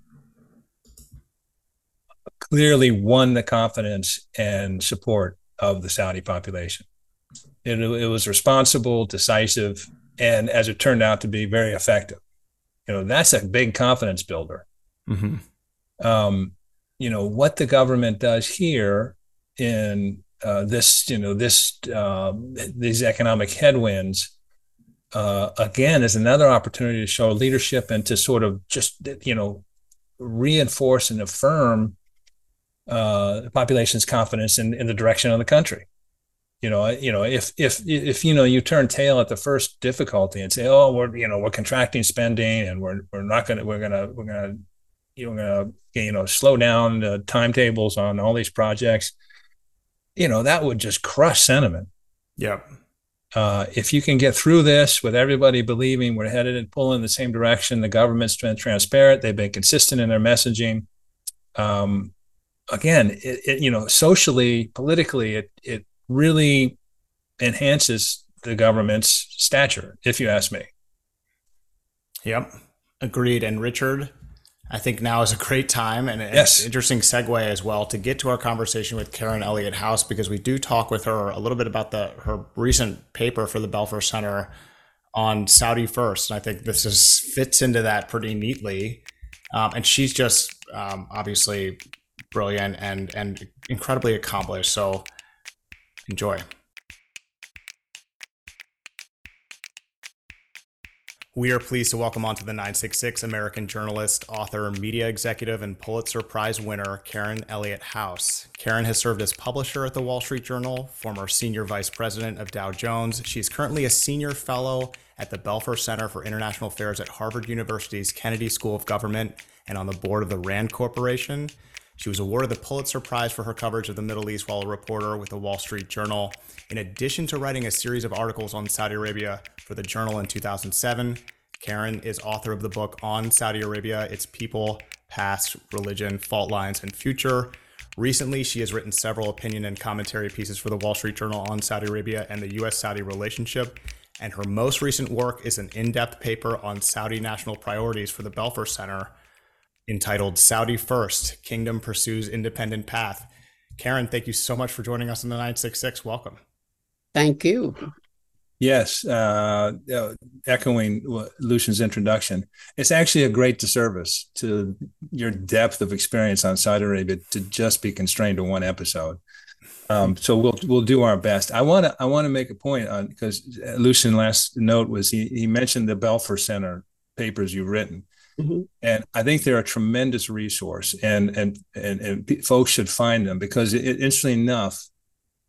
clearly won the confidence and support of the Saudi population. It, it, was responsible, decisive, and as it turned out to be, very effective. You know, that's a big confidence builder. Mm-hmm. Um, you know what the government does here in uh, this, you know, this uh, these economic headwinds uh, again is another opportunity to show leadership and to sort of just you know reinforce and affirm uh, the population's confidence in, in the direction of the country. You know, you know, if if if you know you turn tail at the first difficulty and say, "Oh, we're you know we're contracting spending and we're we're not gonna we're gonna we're gonna you know gonna you know slow down the timetables on all these projects," you know that would just crush sentiment. Yep. Uh, if you can get through this with everybody believing we're headed and pulling in the same direction, the government's been transparent, they've been consistent in their messaging. Um, again, it, it, you know, socially, politically, it it really enhances the government's stature, if you ask me. Yep, agreed. And Richard, I think now is a great time and an yes. interesting segue as well to get to our conversation with Karen Elliott House because we do talk with her a little bit about the her recent paper for the Belfer Center on Saudi First, and I think this is fits into that pretty neatly. Um, and she's just um, obviously brilliant and and incredibly accomplished. So enjoy. We are pleased to welcome onto the 966 American journalist, author, media executive, and Pulitzer Prize winner Karen Elliott House. Karen has served as publisher at the Wall Street Journal, former senior vice president of Dow Jones. She is currently a senior fellow at the Belfer Center for International Affairs at Harvard University's Kennedy School of Government and on the board of the RAND Corporation. She was awarded the Pulitzer Prize for her coverage of the Middle East while a reporter with the Wall Street Journal. In addition to writing a series of articles on Saudi Arabia for the Journal in 2007, Karen is author of the book On Saudi Arabia Its People, Past, Religion, Fault Lines, and Future. Recently, she has written several opinion and commentary pieces for the Wall Street Journal on Saudi Arabia and the U.S. Saudi relationship. And her most recent work is an in depth paper on Saudi national priorities for the Belfer Center entitled Saudi First Kingdom Pursues Independent Path. Karen, thank you so much for joining us on the 966. Welcome. Thank you. Yes, uh, echoing Lucien's introduction, it's actually a great disservice to your depth of experience on Saudi Arabia to just be constrained to one episode. Um, so we'll we'll do our best. I want to I want to make a point on because Lucian last note was he he mentioned the Belfer Center papers you've written, Mm-hmm. And I think they're a tremendous resource, and and and, and folks should find them because, it, interestingly enough,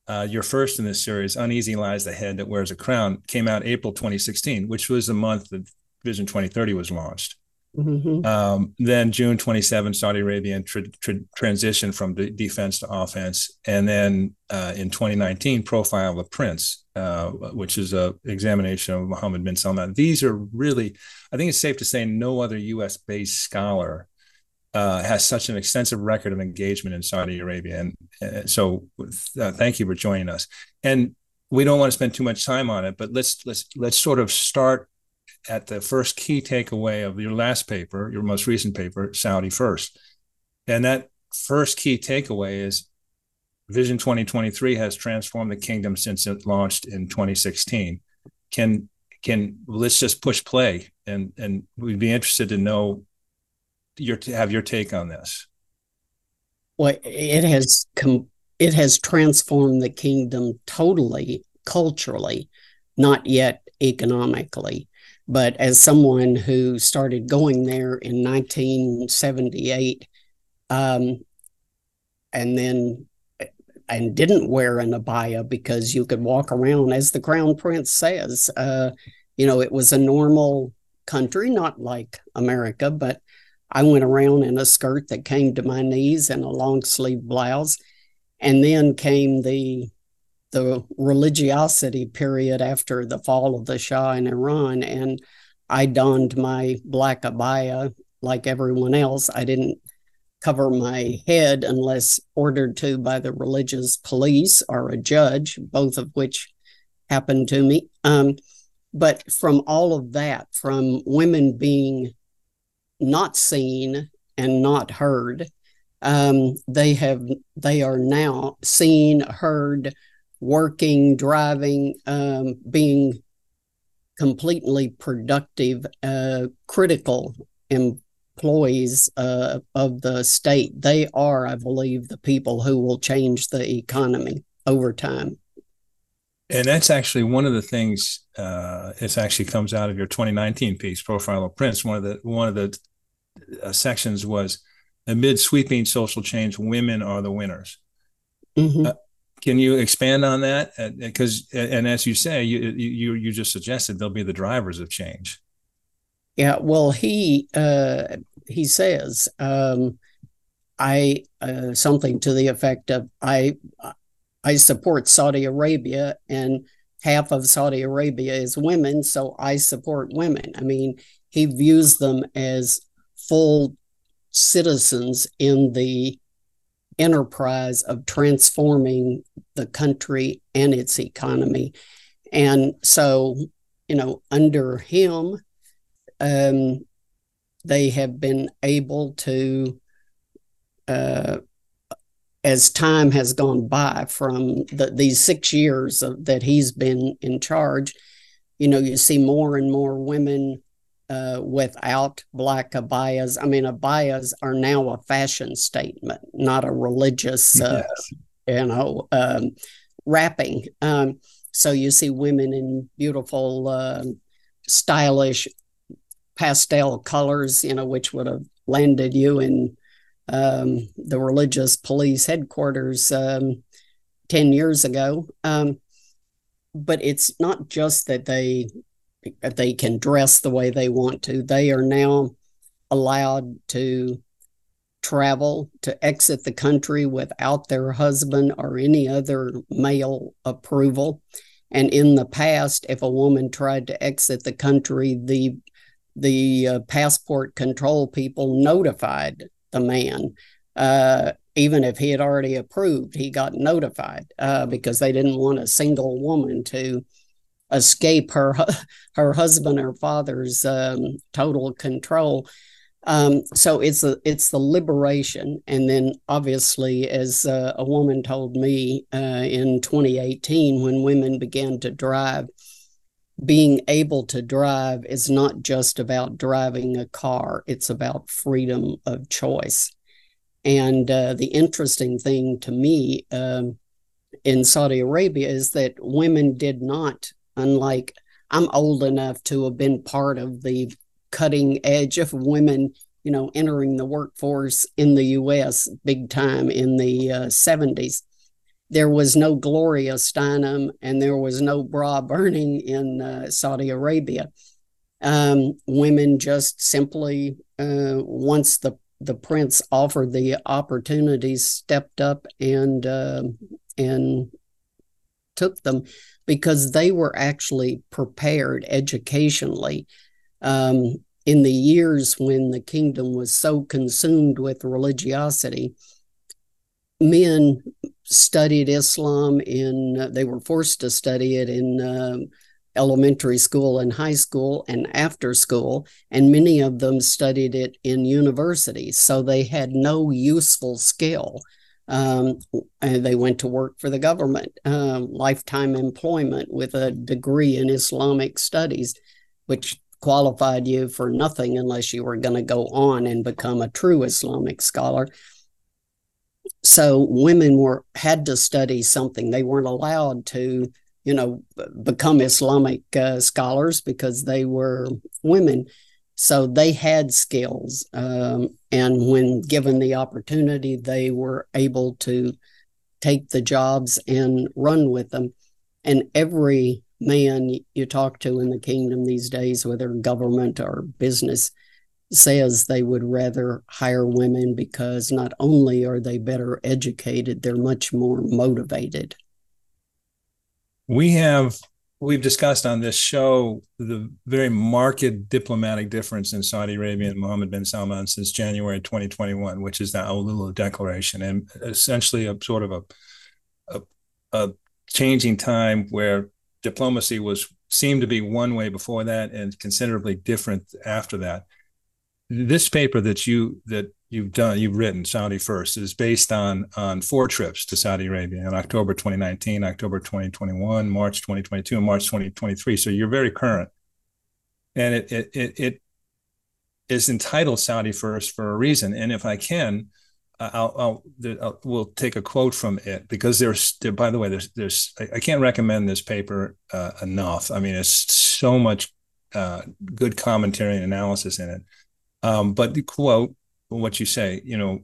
uh, your first in this series, "Uneasy Lies the Head That Wears a Crown," came out April 2016, which was the month that Vision 2030 was launched. Mm-hmm. Um, then June 27, Saudi Arabia tra- tra- transition from de- defense to offense, and then uh, in 2019, Profile of a Prince, uh, which is a examination of Mohammed bin Salman. These are really, I think it's safe to say, no other U.S. based scholar uh, has such an extensive record of engagement in Saudi Arabia, and uh, so uh, thank you for joining us. And we don't want to spend too much time on it, but let's let's let's sort of start at the first key takeaway of your last paper, your most recent paper, Saudi First. And that first key takeaway is Vision 2023 has transformed the kingdom since it launched in 2016. Can can let's just push play and and we'd be interested to know your have your take on this. Well, it has com- it has transformed the kingdom totally culturally, not yet economically. But as someone who started going there in 1978, um, and then and didn't wear an abaya because you could walk around, as the crown prince says, uh, you know, it was a normal country, not like America, but I went around in a skirt that came to my knees and a long sleeve blouse. And then came the the religiosity period after the fall of the Shah in Iran. And I donned my black abaya like everyone else. I didn't cover my head unless ordered to by the religious police or a judge, both of which happened to me. Um, but from all of that, from women being not seen and not heard, um, they have they are now seen, heard, working, driving, um, being completely productive, uh, critical employees uh, of the state. They are, I believe, the people who will change the economy over time. And that's actually one of the things. Uh, it actually comes out of your 2019 piece, "Profile of Prince." One of the one of the uh, sections was, "Amid sweeping social change, women are the winners." Mm-hmm. Uh, can you expand on that? Because, and as you say, you you you just suggested they'll be the drivers of change. Yeah. Well, he uh, he says um, I uh, something to the effect of I I support Saudi Arabia and half of Saudi Arabia is women, so I support women. I mean, he views them as full citizens in the enterprise of transforming the country and its economy. And so, you know, under him, um, they have been able to, uh, as time has gone by from the, these six years of, that he's been in charge, you know, you see more and more women uh, without black abayas. I mean, abayas are now a fashion statement, not a religious, uh, yes. you know, um, wrapping. Um, so you see women in beautiful, uh, stylish pastel colors, you know, which would have landed you in um, the religious police headquarters um, 10 years ago. Um, but it's not just that they they can dress the way they want to. They are now allowed to travel to exit the country without their husband or any other male approval. And in the past, if a woman tried to exit the country, the the uh, passport control people notified the man. Uh, even if he had already approved, he got notified uh, because they didn't want a single woman to escape her (laughs) her husband or father's um, total control. Um, so it's a, it's the liberation, and then obviously, as uh, a woman told me uh, in 2018, when women began to drive, being able to drive is not just about driving a car; it's about freedom of choice. And uh, the interesting thing to me um, in Saudi Arabia is that women did not unlike I'm old enough to have been part of the cutting edge of women, you know, entering the workforce in the US big time in the uh, 70s. There was no Gloria Steinem and there was no bra burning in uh, Saudi Arabia. Um, women just simply, uh, once the the prince offered the opportunities, stepped up and uh, and took them because they were actually prepared educationally. Um, in the years when the kingdom was so consumed with religiosity, men studied Islam in, uh, they were forced to study it in uh, elementary school and high school and after school, and many of them studied it in universities. So they had no useful skill um, and they went to work for the government, um, lifetime employment with a degree in Islamic studies, which qualified you for nothing unless you were going to go on and become a true Islamic scholar. So women were had to study something. They weren't allowed to, you know, become Islamic uh, scholars because they were women. So they had skills. Um, and when given the opportunity, they were able to take the jobs and run with them. And every man you talk to in the kingdom these days, whether government or business, says they would rather hire women because not only are they better educated, they're much more motivated. We have we've discussed on this show the very marked diplomatic difference in Saudi Arabia and Mohammed bin Salman since January 2021, which is the AlUla Declaration, and essentially a sort of a, a, a changing time where diplomacy was seemed to be one way before that and considerably different after that. This paper that you that you've done, you've written Saudi First is based on on four trips to Saudi Arabia in October 2019, October 2021, March 2022, and March 2023. So you're very current, and it it it, it is entitled Saudi First for a reason. And if I can, I'll, I'll, I'll, we'll take a quote from it because there's there, by the way there's there's I, can't recommend this paper uh, enough. I mean, it's so much uh, good commentary and analysis in it. Um, but the quote, what you say, you know,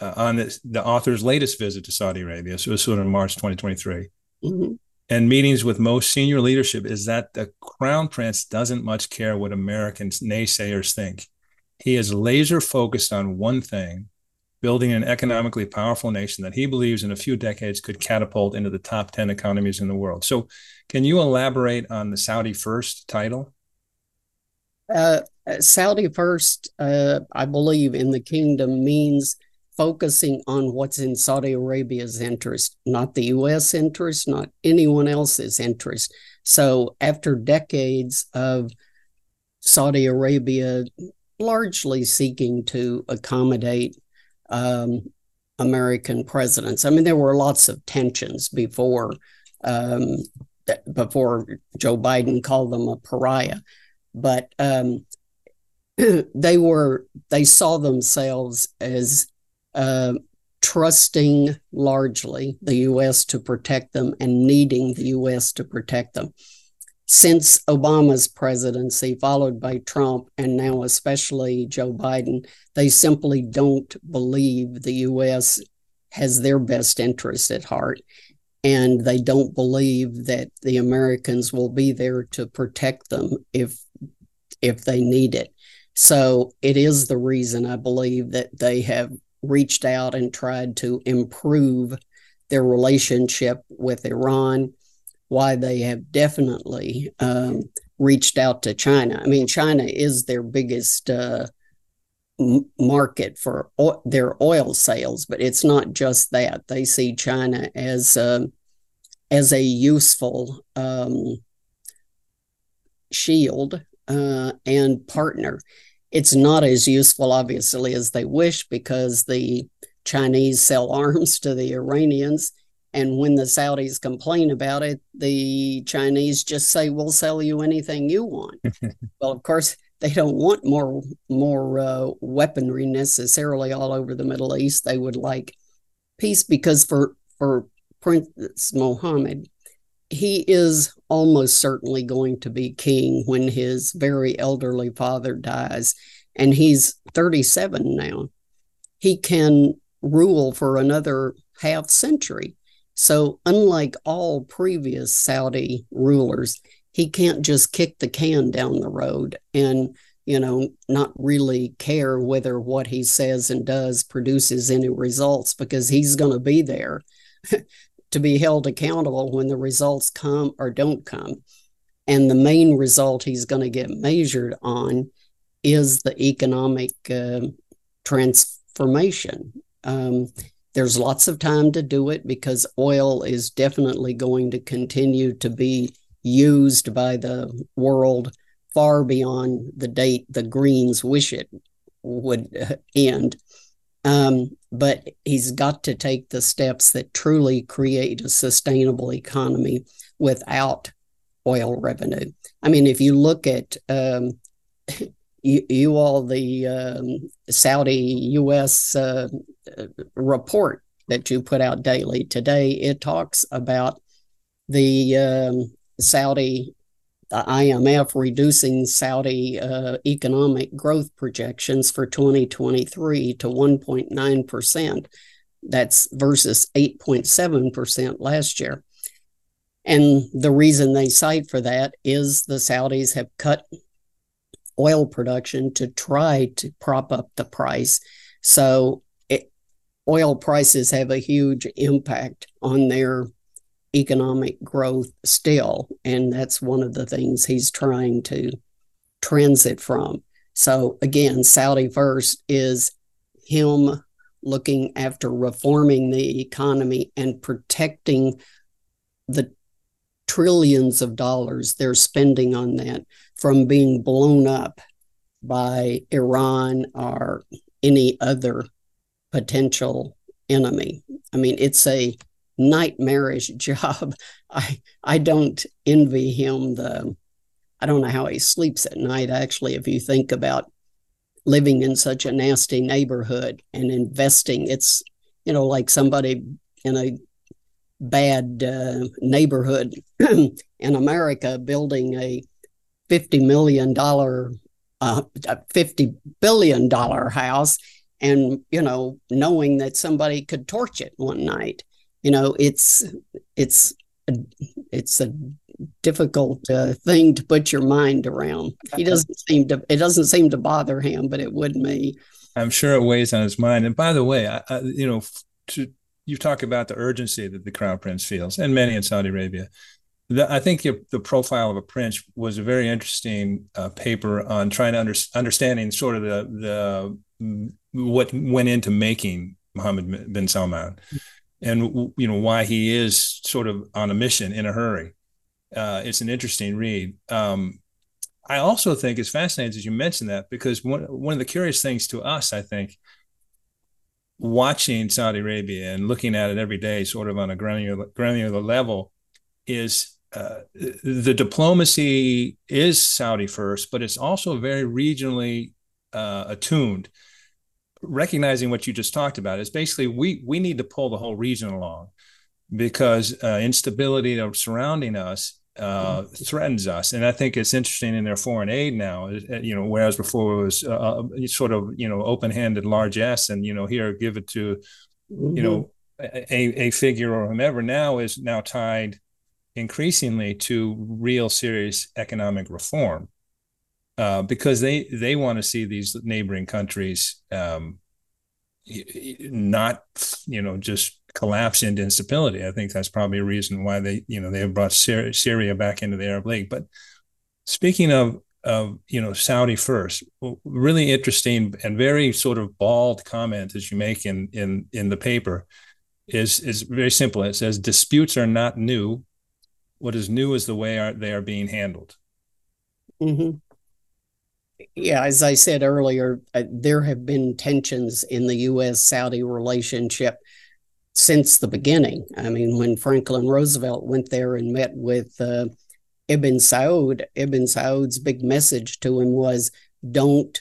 uh, on this, the author's latest visit to Saudi Arabia, so it was sort of in March 2023, mm-hmm. and meetings with most senior leadership, is that the crown prince doesn't much care what Americans naysayers think. He is laser focused on one thing building an economically powerful nation that he believes in a few decades could catapult into the top 10 economies in the world. So, can you elaborate on the Saudi First title? Uh, Saudi First, uh, I believe, in the kingdom means focusing on what's in Saudi Arabia's interest, not the U.S. interest, not anyone else's interest. So, after decades of Saudi Arabia largely seeking to accommodate um, American presidents. I mean, there were lots of tensions before um, before Joe Biden called them a pariah, but um, (clears throat) they were they saw themselves as uh, trusting largely the U.S. to protect them and needing the U.S. to protect them since Obama's presidency, followed by Trump, and now especially Joe Biden, they simply don't believe the U.S. has their best interest at heart. And they don't believe that the Americans will be there to protect them if if they need it. So it is the reason I believe that they have reached out and tried to improve their relationship with Iran why they have definitely um, reached out to China. I mean, China is their biggest uh, market for o- their oil sales, but it's not just that. They see China as uh, as a useful um, shield uh, and partner. It's not as useful, obviously, as they wish because the Chinese sell (laughs) arms to the Iranians and when the Saudis complain about it, the Chinese just say, "We'll sell you anything you want." (laughs) well, of course, they don't want more more uh, weaponry necessarily all over the Middle East. They would like peace because for for Prince Mohammed, he is almost certainly going to be king when his very elderly father dies, and he's 37 now. He can rule for another half century so, unlike all previous Saudi rulers, he can't just kick the can down the road and, you know, not really care whether what he says and does produces any results because he's going to be there (laughs) to be held accountable when the results come or don't come. And the main result he's going to get measured on is the economic uh, transformation. Um, there's lots of time to do it because oil is definitely going to continue to be used by the world far beyond the date the Greens wish it would end. Um, but he's got to take the steps that truly create a sustainable economy without oil revenue. I mean, if you look at um, (laughs) you, you all the um, Saudi U.S. Uh, report that you put out daily today. It talks about the um, Saudi, the IMF reducing Saudi uh, economic growth projections for 2023 to 1.9 percent. That's versus 8.7 percent last year. And the reason they cite for that is the Saudis have cut oil production to try to prop up the price. So it, oil prices have a huge impact on their economic growth still. And that's one of the things he's trying to transit from. So again, Saudi first is him looking after reforming the economy and protecting the trillions of dollars they're spending on that from being blown up by Iran or any other potential enemy. I mean, it's a nightmarish (laughs) job. I I don't envy him the I don't know how he sleeps at night actually if you think about living in such a nasty neighborhood and investing. It's, you know, like somebody in a bad uh, neighborhood (clears throat) in America building a $50 million, uh, $50 billion house and, you know, knowing that somebody could torch it one night. You know, it's, it's, it's a difficult uh, thing to put your mind around. He doesn't seem to. It doesn't seem to bother him, but it would me. I'm sure it weighs on his mind. And by the way, I, I, you know, to, you talk about the urgency that the crown prince feels, and many in Saudi Arabia. The, I think the profile of a prince was a very interesting uh, paper on trying to under, understanding sort of the the what went into making Mohammed bin Salman, and you know why he is sort of on a mission in a hurry uh, it's an interesting read. Um, I also think it's fascinating as you mentioned that because one one of the curious things to us, I think, watching Saudi Arabia and looking at it every day, sort of on a granular granular level, is uh, the diplomacy is Saudi first, but it's also very regionally uh, attuned. Recognizing what you just talked about is basically we we need to pull the whole region along because uh, instability surrounding us uh, threatens us. And I think it's interesting in their foreign aid now, uh, you know, whereas before it was uh, uh sort of, you know, open handed large S and, you know, here give it to, mm-hmm. you know, a, a figure or whomever now is now tied increasingly to real serious economic reform. Uh, because they they want to see these neighboring countries um, not you know just collapse into instability. I think that's probably a reason why they, you know, they have brought Syria back into the Arab League. But speaking of, of you know, Saudi first, really interesting and very sort of bald comment as you make in in in the paper is is very simple. It says disputes are not new. What is new is the way are, they are being handled. Mm-hmm. Yeah, as I said earlier, uh, there have been tensions in the U.S. Saudi relationship since the beginning. I mean, when Franklin Roosevelt went there and met with uh, Ibn Saud, Ibn Saud's big message to him was don't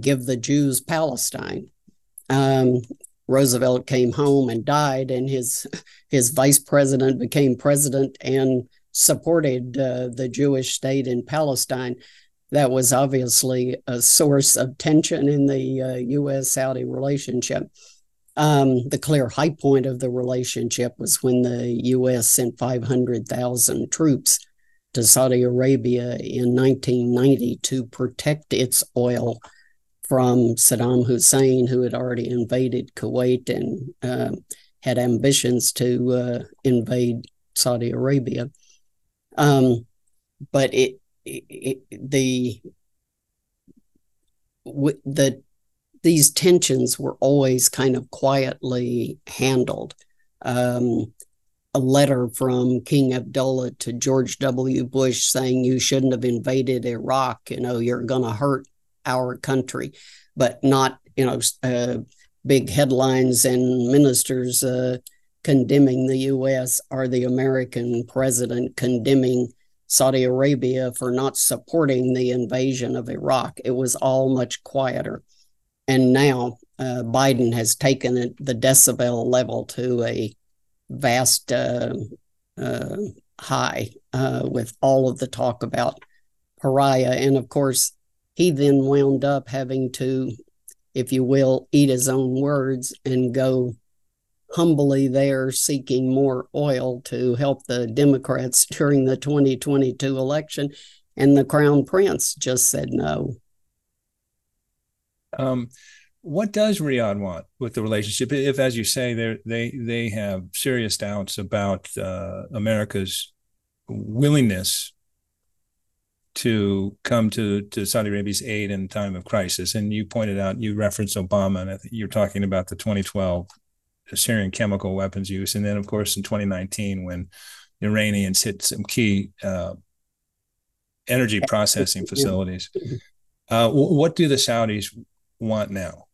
give the Jews Palestine. Um, Roosevelt came home and died, and his his vice president became president and supported uh, the Jewish state in Palestine. That was obviously a source of tension in the uh, U.S. Saudi relationship. Um, the clear high point of the relationship was when the U.S. sent 500,000 troops to Saudi Arabia in 1990 to protect its oil from Saddam Hussein, who had already invaded Kuwait and uh, had ambitions to uh, invade Saudi Arabia. Um, but it, it, the the these tensions were always kind of quietly handled. Um, a letter from King Abdullah to George W. Bush saying you shouldn't have invaded Iraq. You know, you're going to hurt our country, but not, you know, uh, big headlines and ministers uh, condemning the U.S. or the American president condemning Saudi Arabia for not supporting the invasion of Iraq. It was all much quieter. And now uh, Biden has taken it, the decibel level to a vast uh, uh, high uh, with all of the talk about pariah. And of course, he then wound up having to, if you will, eat his own words and go humbly there seeking more oil to help the Democrats (laughs) during the 2022 election. And the crown prince just said no. Um, what does Riyadh want with the relationship? If, as you say, they they they have serious doubts about uh, America's willingness to come to to Saudi Arabia's aid in time of crisis, and you pointed out, you referenced Obama, and I think you're talking about the 2012 Syrian chemical weapons use, and then of course in 2019 when Iranians hit some key uh, energy processing facilities. Uh, what do the Saudis want now?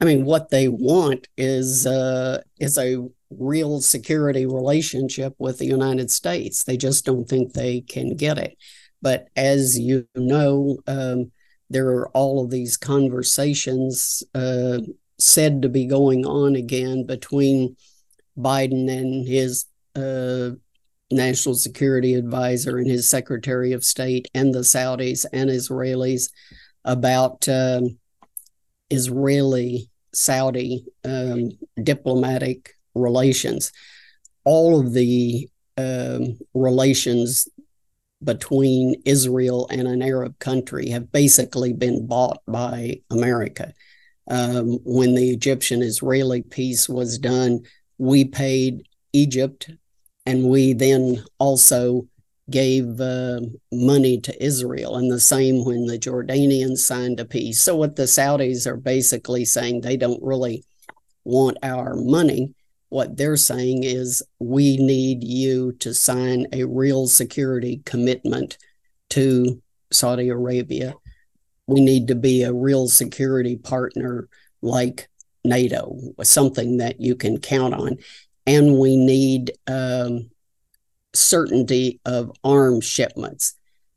I mean, what they want is uh, is a real security relationship with the United States. They just don't think they can get it. But as you know, um, there are all of these conversations uh, said to be going on again between Biden and his uh, national security advisor and his secretary of state and the Saudis and Israelis about um, Israeli Saudi um, diplomatic relations. All of the um, relations between Israel and an Arab country have basically been bought by America. Um, when the Egyptian Israeli peace was done, we paid Egypt and we then also gave uh, money to Israel, and the same when the Jordanians signed a peace. So, what the Saudis are basically saying, they don't really want our money. What they're saying is, we need you to sign a real security commitment to Saudi Arabia. We need to be a real security partner like NATO, something that you can count on. And we need um, certainty of arms shipments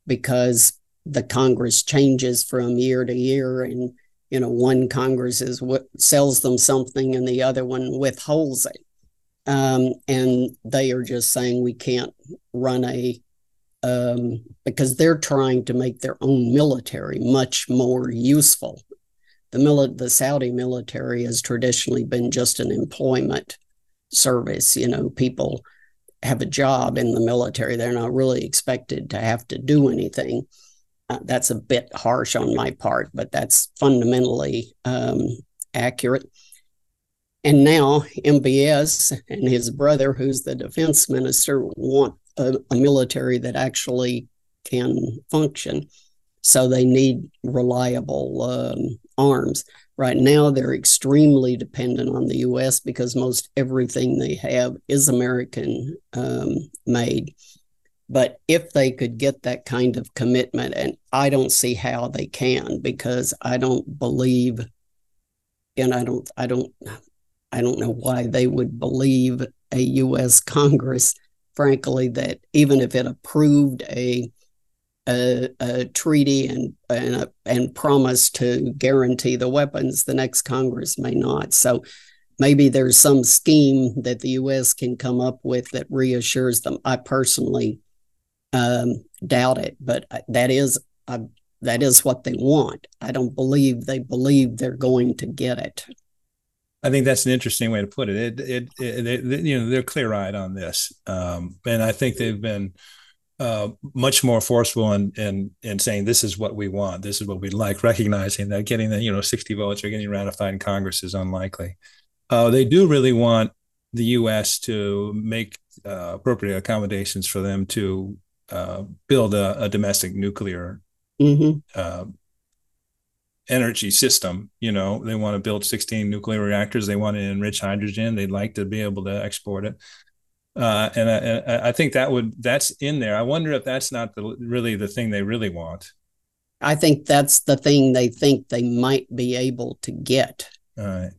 because the Congress changes from year to year and you know one Congress is what sells them something and the other one withholds it um, and they are just saying we can't run a um, because they're trying to make their own military much more useful. The mili- the Saudi military has traditionally been just an employment service. You know, people have a job in the military. They're not really expected to have to do anything. Uh, that's a bit harsh on my part, but that's fundamentally um, accurate. And now MBS and his brother, who's the defense minister, want a, a military that actually can function. So they need reliable um, arms. Right now, they're extremely dependent on the US because most everything they have is American um, made. But if they could get that kind of commitment, and I don't see how they can because I don't believe, and I don't, I don't, I don't know why they would believe a U.S. (laughs) Congress, frankly, that even if it approved a a, a treaty and and, a, and promise to guarantee the weapons, the next Congress may not. So maybe there's some scheme that the U.S. can come up with that reassures them. I personally um, doubt it, but that is uh, that is what they want. I don't believe they believe they're going to get it. I think that's an interesting way to put it. It, it, it, it you know, they're clear eyed on this, um, and I think they've been uh, much more forceful in, in in saying this is what we want, this is what we like, recognizing that getting the you know 60 votes or getting ratified in Congress is unlikely. Uh, they do really want the U.S. to make uh, appropriate accommodations for them to uh, build a, a, domestic nuclear mm-hmm. Uh, energy system. You know, they want to build 16 nuclear reactors. They want to enrich hydrogen. They'd like to be able to export it. Uh, and I, I, think that would that's in there. I wonder if that's not the, really the thing they really want. I think that's the thing they think they might be able to get. Right.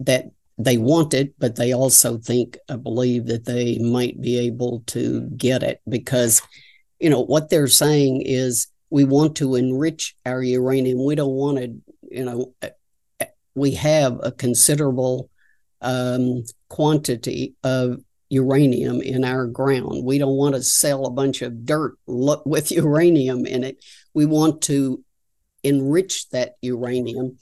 That they want it, but they also think, I believe that they might be able to get it because, you know, what they're saying is we want to enrich our uranium. We don't want to, you know, we have a considerable um, quantity of uranium in our ground. We don't want to sell a bunch of dirt with (laughs) uranium in it. We want to enrich that uranium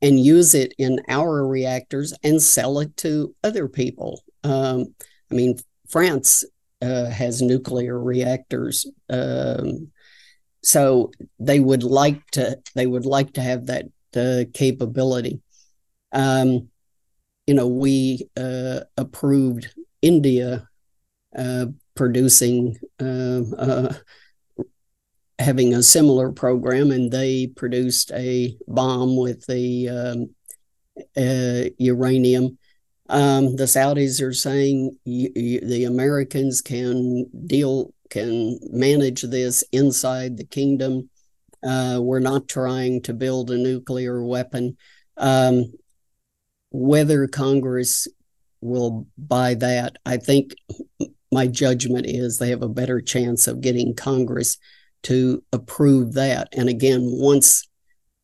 and use it in our reactors and sell it to other people. Um, I mean, France uh, has nuclear reactors. Um, so they would like to they would like to have that uh, capability. Um, you know, we uh, approved India uh, producing uh, uh, having a similar program, and they produced a bomb with the um, uh, uranium. Um, the Saudis are saying the Americans can deal can manage this inside the kingdom. Uh, we're not trying to build a nuclear weapon. Um, whether Congress will buy that, I think my judgment is they have a better chance of getting Congress to approve that. And again, once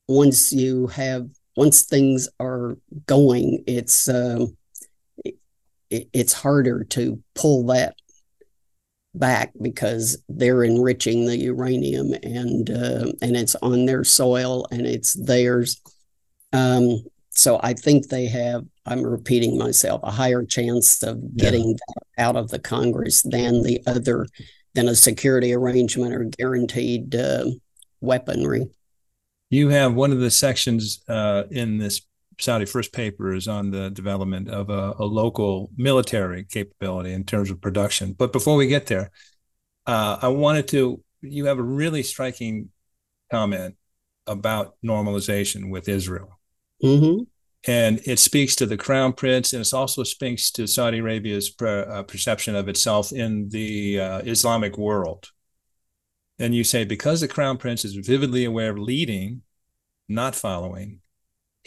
once you have once things are going, it's um, it, it's harder to pull that back because they're enriching the uranium and uh, and it's on their soil and it's theirs. Um, so I think they have. I'm repeating myself a higher chance of getting yeah. that out of the Congress than the other than a security arrangement or guaranteed uh, weaponry. You have one of the sections uh, in this Saudi first paper is on the development of a, a, local military capability in terms of production. But before we get there, uh, I wanted to. You have a really striking comment about normalization with Israel. Mm-hmm. And it speaks to the crown prince, and it also speaks to Saudi Arabia's per, uh, perception of itself in the uh, Islamic world. And you say, because the crown prince is vividly aware of leading, not following,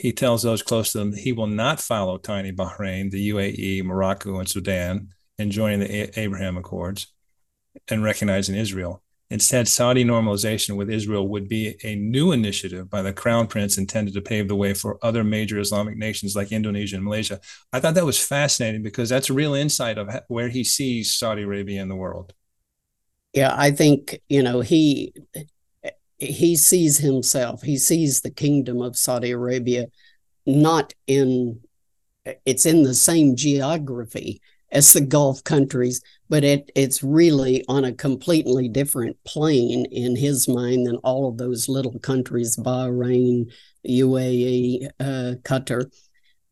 he tells those close to him he will not follow tiny Bahrain, the UAE, Morocco, and Sudan in joining the Abraham Accords and recognizing Israel. Instead, Saudi normalization with Israel would be a new initiative by the crown prince intended to pave the way for other major Islamic nations like Indonesia and Malaysia. I thought that was fascinating because that's a real insight of where he sees Saudi Arabia in the world. Yeah, I think, you know, he he sees himself, he sees the kingdom of Saudi Arabia not in, it's in the same geography as the Gulf countries, but it it's really on a completely different plane in his mind than all of those little countries, Bahrain, UAE, uh, Qatar.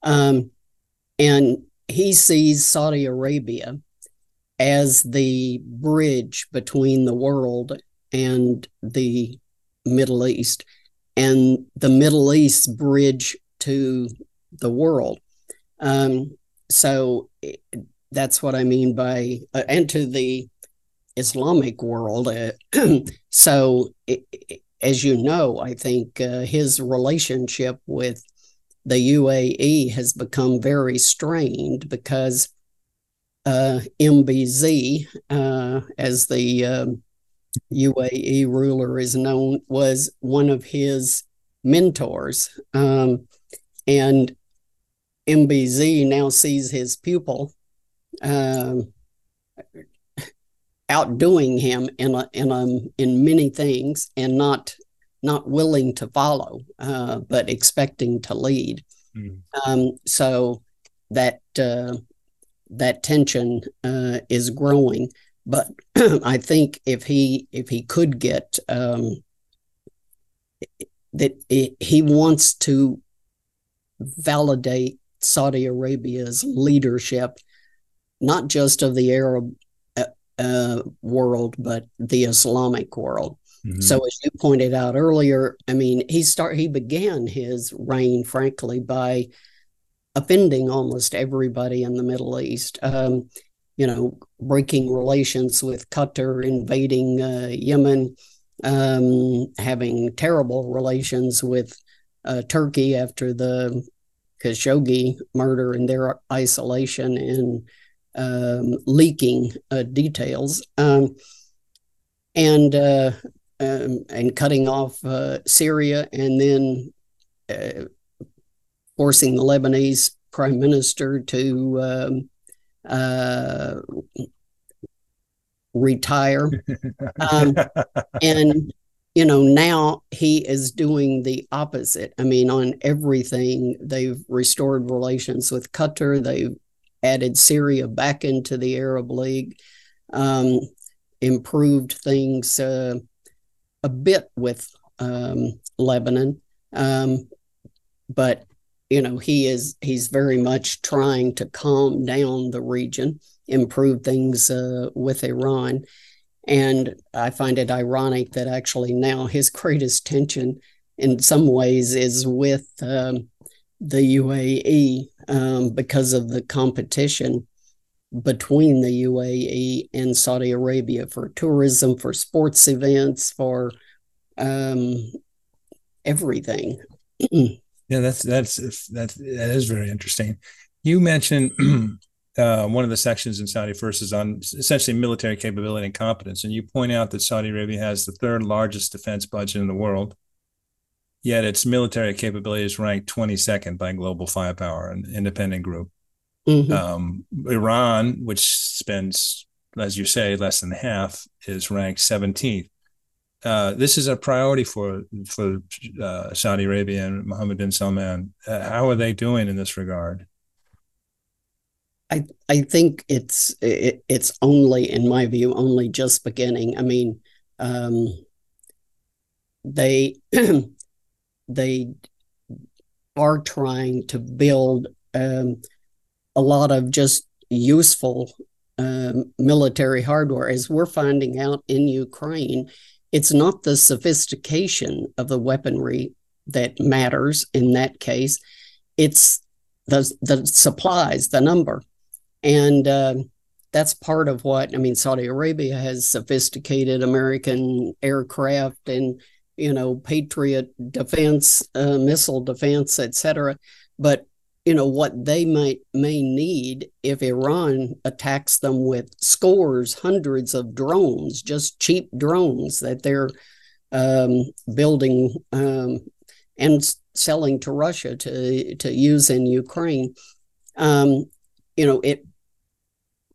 Um, and he sees Saudi Arabia as the bridge between the world and the Middle East, and the Middle East bridge to the world. Um, so that's what I mean by uh, and to the Islamic world. Uh, (clears throat) so, it, it, as you know, I think uh, his relationship with the UAE has become very strained because uh, MBZ, uh, as the um, UAE ruler is known, was one of his mentors. Um, and MBZ now sees his pupil um, outdoing him in a, in a, in many things and not not willing to follow, uh, but expecting to lead. Mm. Um, so that uh, that tension uh, is growing. But (clears throat) I think if he if he could get um, that he wants to validate Saudi Arabia's leadership, not just of the Arab uh, uh, world, but the Islamic world. Mm-hmm. So, as you pointed out earlier, I mean, he start he began his reign, frankly, by offending almost everybody in the Middle East. Um, you know, breaking relations with Qatar, invading uh, Yemen, um, having terrible relations with uh, Turkey after the Khashoggi murder and their isolation and um, leaking uh, details, um, and uh, um, and cutting off uh, Syria, and then uh, forcing the Lebanese prime minister to um, uh, retire. Um, (laughs) and, you know, now he is doing the opposite. I mean, on everything, they've restored relations with Qatar, they've added Syria back into the Arab League, um, improved things uh, a bit with um, Lebanon. Um, but you know he is he's very much trying to calm down the region improve things uh, with iran. And i find it ironic that actually now his (laughs) greatest tension in some ways is with um, the uae um, because of the competition between the uae and saudi arabia for tourism for sports events for um, everything (clears throat) Yeah, that's that's that's that is very interesting. You mentioned (clears throat) uh, one of the sections in Saudi first is on essentially military capability and competence, and you point out that Saudi Arabia has the third largest defense budget in the world, yet its military capability is ranked 22nd by Global Firepower, an independent group. Mm-hmm. Um, Iran, which spends, as you say, less than half, is ranked 17th. Uh, this is a priority for for uh, Saudi Arabia and Mohammed bin Salman. Uh, how are they doing in this regard? I I think it's it, it's only, in my view, only just beginning. I mean, um, they (clears throat) they are trying to build um, a lot of just useful um, military hardware. As we're finding out in Ukraine, it's not the sophistication of the weaponry that matters in that case. It's the the supplies, the number, and uh, that's part of what I mean. Saudi Arabia has sophisticated American aircraft and you know Patriot defense, uh, missile defense, etc. But you know what they might may need if Iran attacks them with scores, hundreds of drones, just cheap drones that they're um, building um, and selling to Russia to to use in Ukraine. Um, you know it.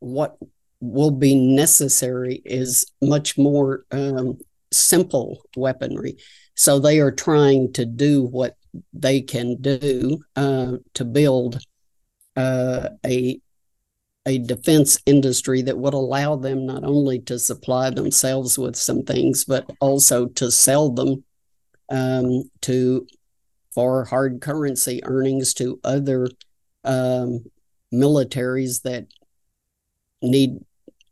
What will be necessary is much more um, simple weaponry. So they are trying to do what they can do uh, to build uh, a a defense industry that would allow them not only to supply themselves with some things, but also to sell them um, to for hard currency earnings to other um, militaries that need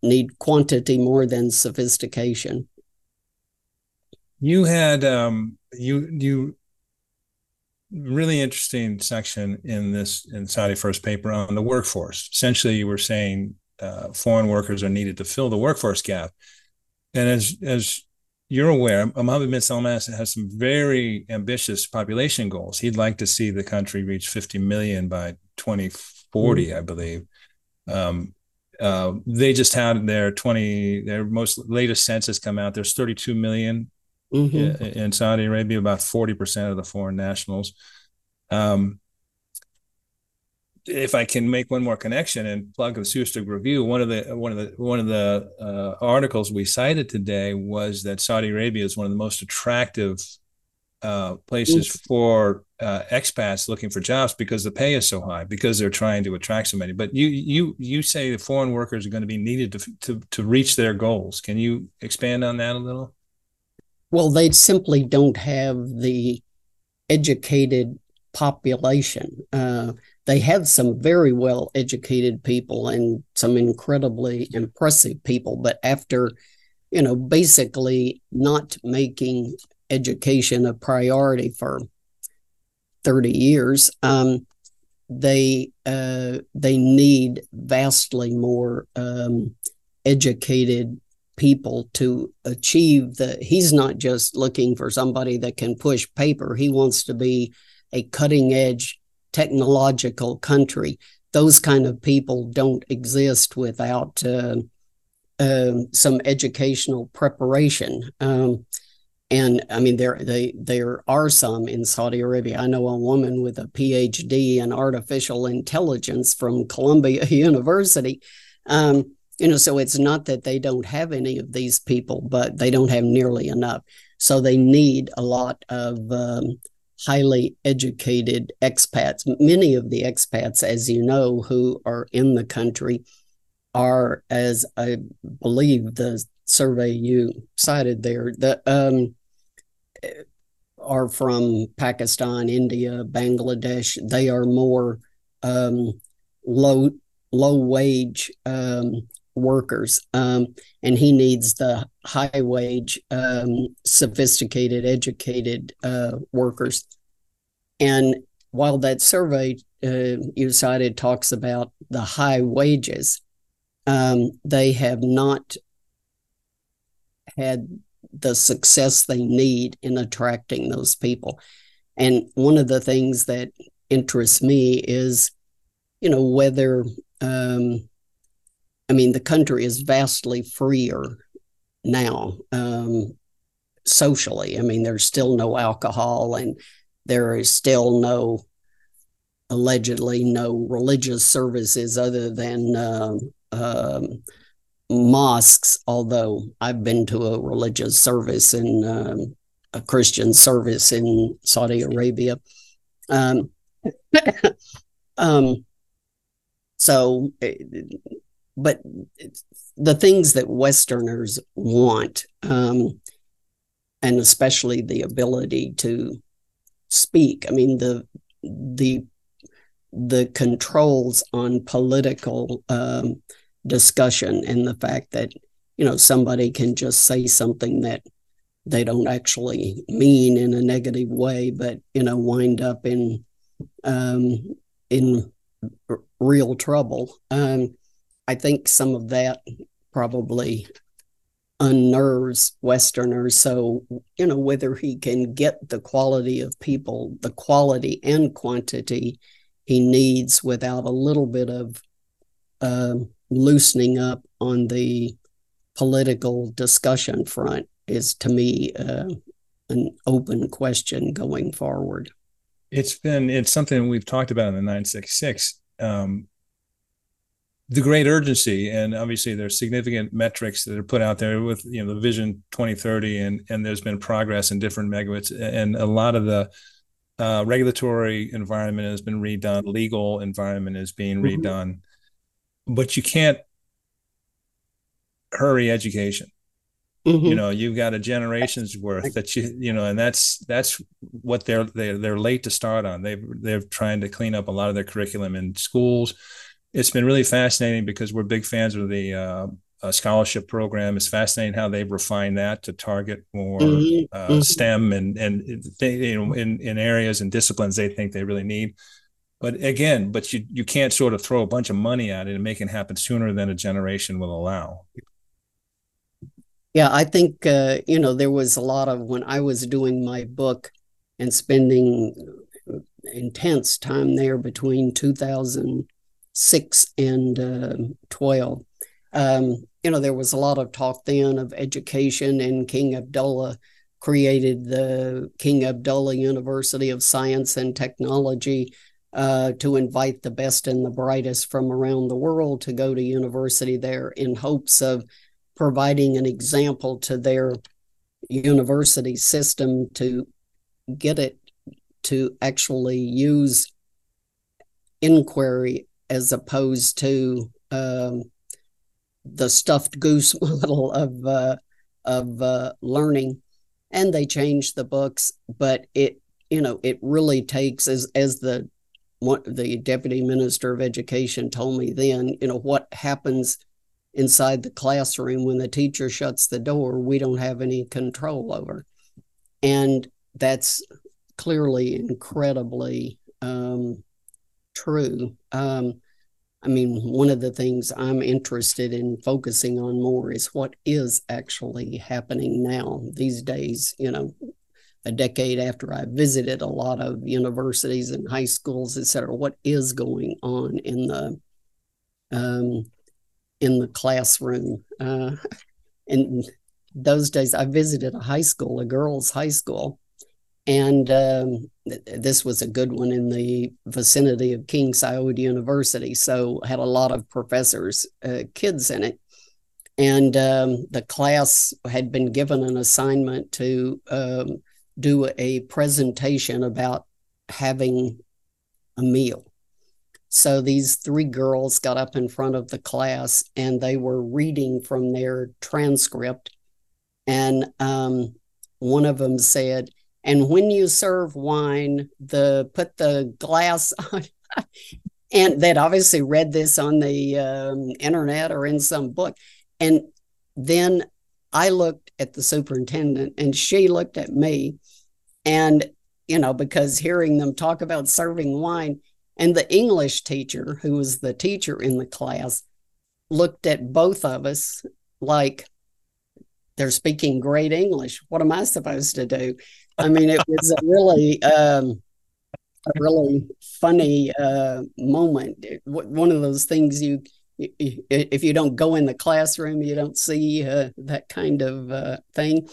need quantity more than sophistication. You had um, you you really interesting section in this in Saudi First paper on the workforce. Essentially, you were saying uh, foreign workers are needed to fill the workforce gap, and as as you're aware, Mohammed bin Salman has some very ambitious population goals. He'd like to see the country reach 50 million by 2040, mm-hmm. I believe. Um, uh, they just had their 20 their most latest census come out. There's 32 million mm-hmm. in Saudi Arabia, about 40% of the foreign nationals. Um, if I can make one more connection and plug in the Sustig Review, one of the one of the one of the uh, articles we cited today was that Saudi Arabia is one of the most attractive uh, places for uh, expats looking for jobs because the pay is so high because they're trying to attract so many. But you you you say the foreign workers are going to be needed to to to reach their goals. Can you expand on that a little? Well, they simply don't have the educated population. Uh, they have some very well educated people and some incredibly impressive people, but after, you know, basically not making education a priority for 30 years, um, they uh, they need vastly more um, educated people to achieve the he's not just looking for somebody that can push paper he wants to be a cutting edge technological country those kind of people don't exist without uh, uh, some educational preparation um, and I mean there they there are some in Saudi Arabia. I know a woman with a PhD in artificial intelligence from Columbia (laughs) University. Um, you know so it's not that they don't have any of these people but they don't have nearly enough. So they need a lot of um, highly educated expats. Many of the expats as you know who are in the country are as i believe the survey you cited there the um, are from pakistan india bangladesh. They are more um, low low wage um, workers. Um, and he needs the high wage, um, sophisticated, educated uh, workers. And while that survey uh, you cited talks about the high wages, um, they have not had the success they need in attracting those people. And one of the things that interests me is, you know, whether um, I mean, the country is vastly freer now. Um, socially. I mean, there's still no alcohol, and there is still no allegedly no religious services other than uh, mosques. Although I've been to a religious service in um, a Christian service in Saudi Arabia. Um, (laughs) um, so, eh, but the things that Westerners want, um, and especially the ability to speak. I mean, the the the controls on political um, discussion and the fact that you know somebody can just say something that they don't actually mean in a negative way, but you know wind up in um, in real trouble. Um, I think some of that probably unnerves Westerners. So you know whether he can get the quality of people, the quality and quantity he needs without a little bit of uh, loosening up on the political discussion front is to me uh, an open question going forward. It's been it's something we've talked about in the 966. Um, the great urgency, and obviously there's significant metrics that are put out there with you know the Vision 2030, and and there's been progress in different megawatts, and a lot of the uh, regulatory environment has been redone, legal environment is being mm-hmm. redone, but you can't hurry education. Mm-hmm. You know, you've got a generation's worth that you you know, and that's that's what they're they're they're late to start on. They they're trying to clean up a lot of their curriculum in schools. It's been really fascinating because we're big fans of the uh, uh, scholarship program. It's fascinating how they've refined that to target more mm-hmm. Uh, mm-hmm. STEM and and they, you know in in areas and disciplines they think they really need. But again, but you you can't sort of throw a bunch of money at it and make it happen sooner than a generation will allow. Yeah, I think uh, you know there was a lot of when I was doing my book and spending intense time there between 2006 and uh, 12. Um, you know, there was a lot of talk then of education, and King Abdullah created the King Abdullah University of Science and Technology uh, to invite the best and the brightest from around the world to go to university there in hopes of providing an example to their university system to get it to actually use inquiry as opposed to um, the stuffed goose (laughs) model of uh, of uh, learning, and they changed the books. But it you know it really takes as as the the deputy minister of education told me then you know what happens inside the classroom when the teacher shuts the door, we don't have any control over. And that's clearly incredibly um, true. Um, I mean, one of the things I'm interested in focusing on more is what is actually happening now these days. You know, a decade after I visited a lot of universities and high schools, et cetera, what is going on in the um, in the classroom. Uh, in those days, I visited a high school, a girls' high school, and um, this was a good one in the vicinity of King Saud University. So had a lot of professors, uh, kids in it, and um, the class had been given an assignment to um, do a presentation about having a meal so these three girls got up in front of the class and they were reading from their transcript. And um, one of them said, and when you serve wine, the put the glass (laughs) on. and they'd obviously read this on the um, internet or in some book. And then I looked at the superintendent and she looked at me. And, you know, because hearing them talk about serving wine, and the English teacher, who was the teacher in the class, looked at both of us like they're speaking great English. What am I supposed to do? I mean, it was a really, um, a really funny uh, moment. It, one of those things you, if you don't go in the classroom, you don't see uh, that kind of uh, thing.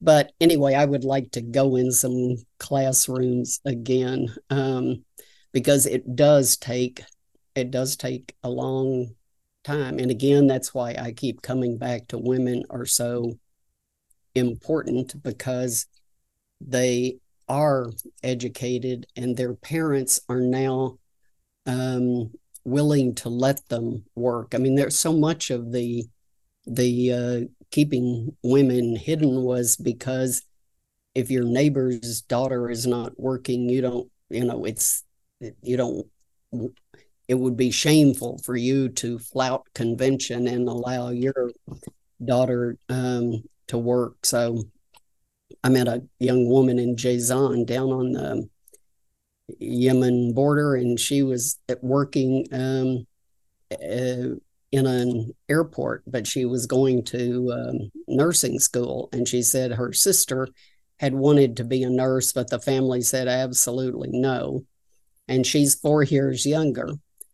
but anyway, I would like to go in some classrooms again um, because it does take it does take a long time. And again, that's why I keep coming back to women are so important because they are educated and their parents are now um, willing to let them work. I mean, there's so much of the the uh, keeping women hidden was because if your neighbor's daughter is not working, you don't, you know, it's you don't. It would be shameful for you to flout convention and allow your daughter um, to work. So I met a young woman in Jazan down on the Yemen border, and she was working um, uh, in an airport, but she was going to um, nursing school. And she said her sister had wanted to be a nurse, but the family said absolutely no. And she's four years younger.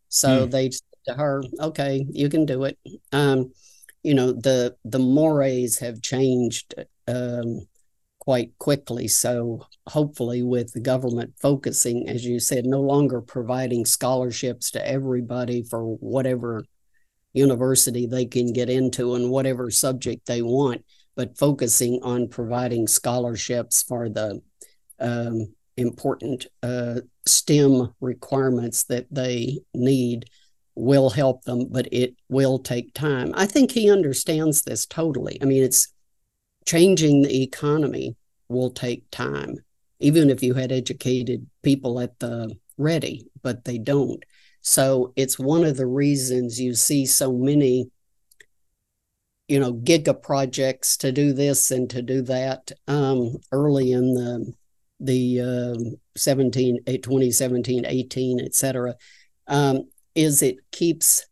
So mm. they said to her, okay, you can do it. Um, you know, the, the mores have changed um, quite quickly. So hopefully, with the government focusing, as you said, no longer providing scholarships to everybody for whatever university they can get into and whatever subject they want, but focusing on providing scholarships for the um, important uh, STEM requirements that they need will help them, but it will take time. I think he understands this totally. I mean, it's changing the economy will take time, even if you had educated people at the ready, but they don't. So it's one of the reasons you see so many, you know, giga projects to do this and to do that um, early in the the uh, 17, 2017, 18, et cetera, um, is it keeps,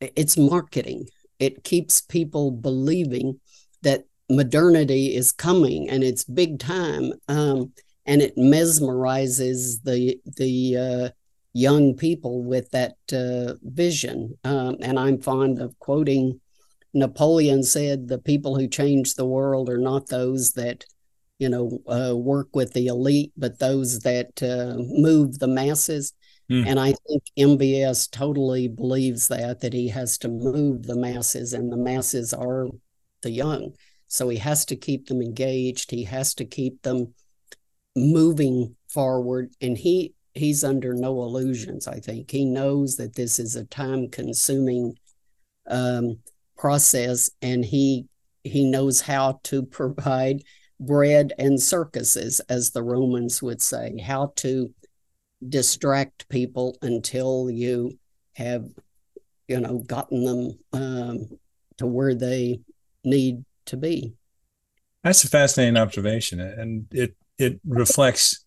it's marketing. It keeps people believing that modernity is coming and it's big time. Um, and it mesmerizes the, the, uh, young people with that uh, vision. Um, and I'm fond of quoting Napoleon said, "The people who change the world are not those that." You know, uh, work with the elite, but those that uh, move the masses. Mm. And I think MBS totally believes that that he has to move the masses, and the masses are the young. So he has to keep them engaged. He has to keep them moving forward. And he he's under no illusions. I think he knows that this is a time consuming um, process, and he he knows how to provide bread and circuses, as the Romans would say, how to distract people until you have you know gotten them um, to where they need to be. That's a fascinating observation, and it it reflects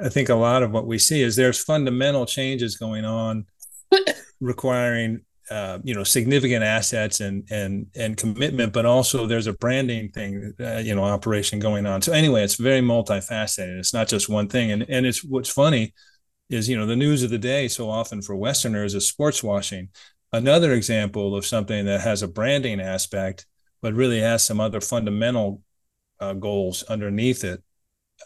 I think a lot of what we see is there's fundamental changes going on (laughs) requiring uh, you know significant assets and and and commitment but also there's a branding thing uh, you know operation going on. So anyway it's very multifaceted. It's not just one thing. And and it's what's funny is you know the news of the day so often for westerners is sports washing. Another example of something that has a branding aspect but really has some other fundamental uh, goals underneath it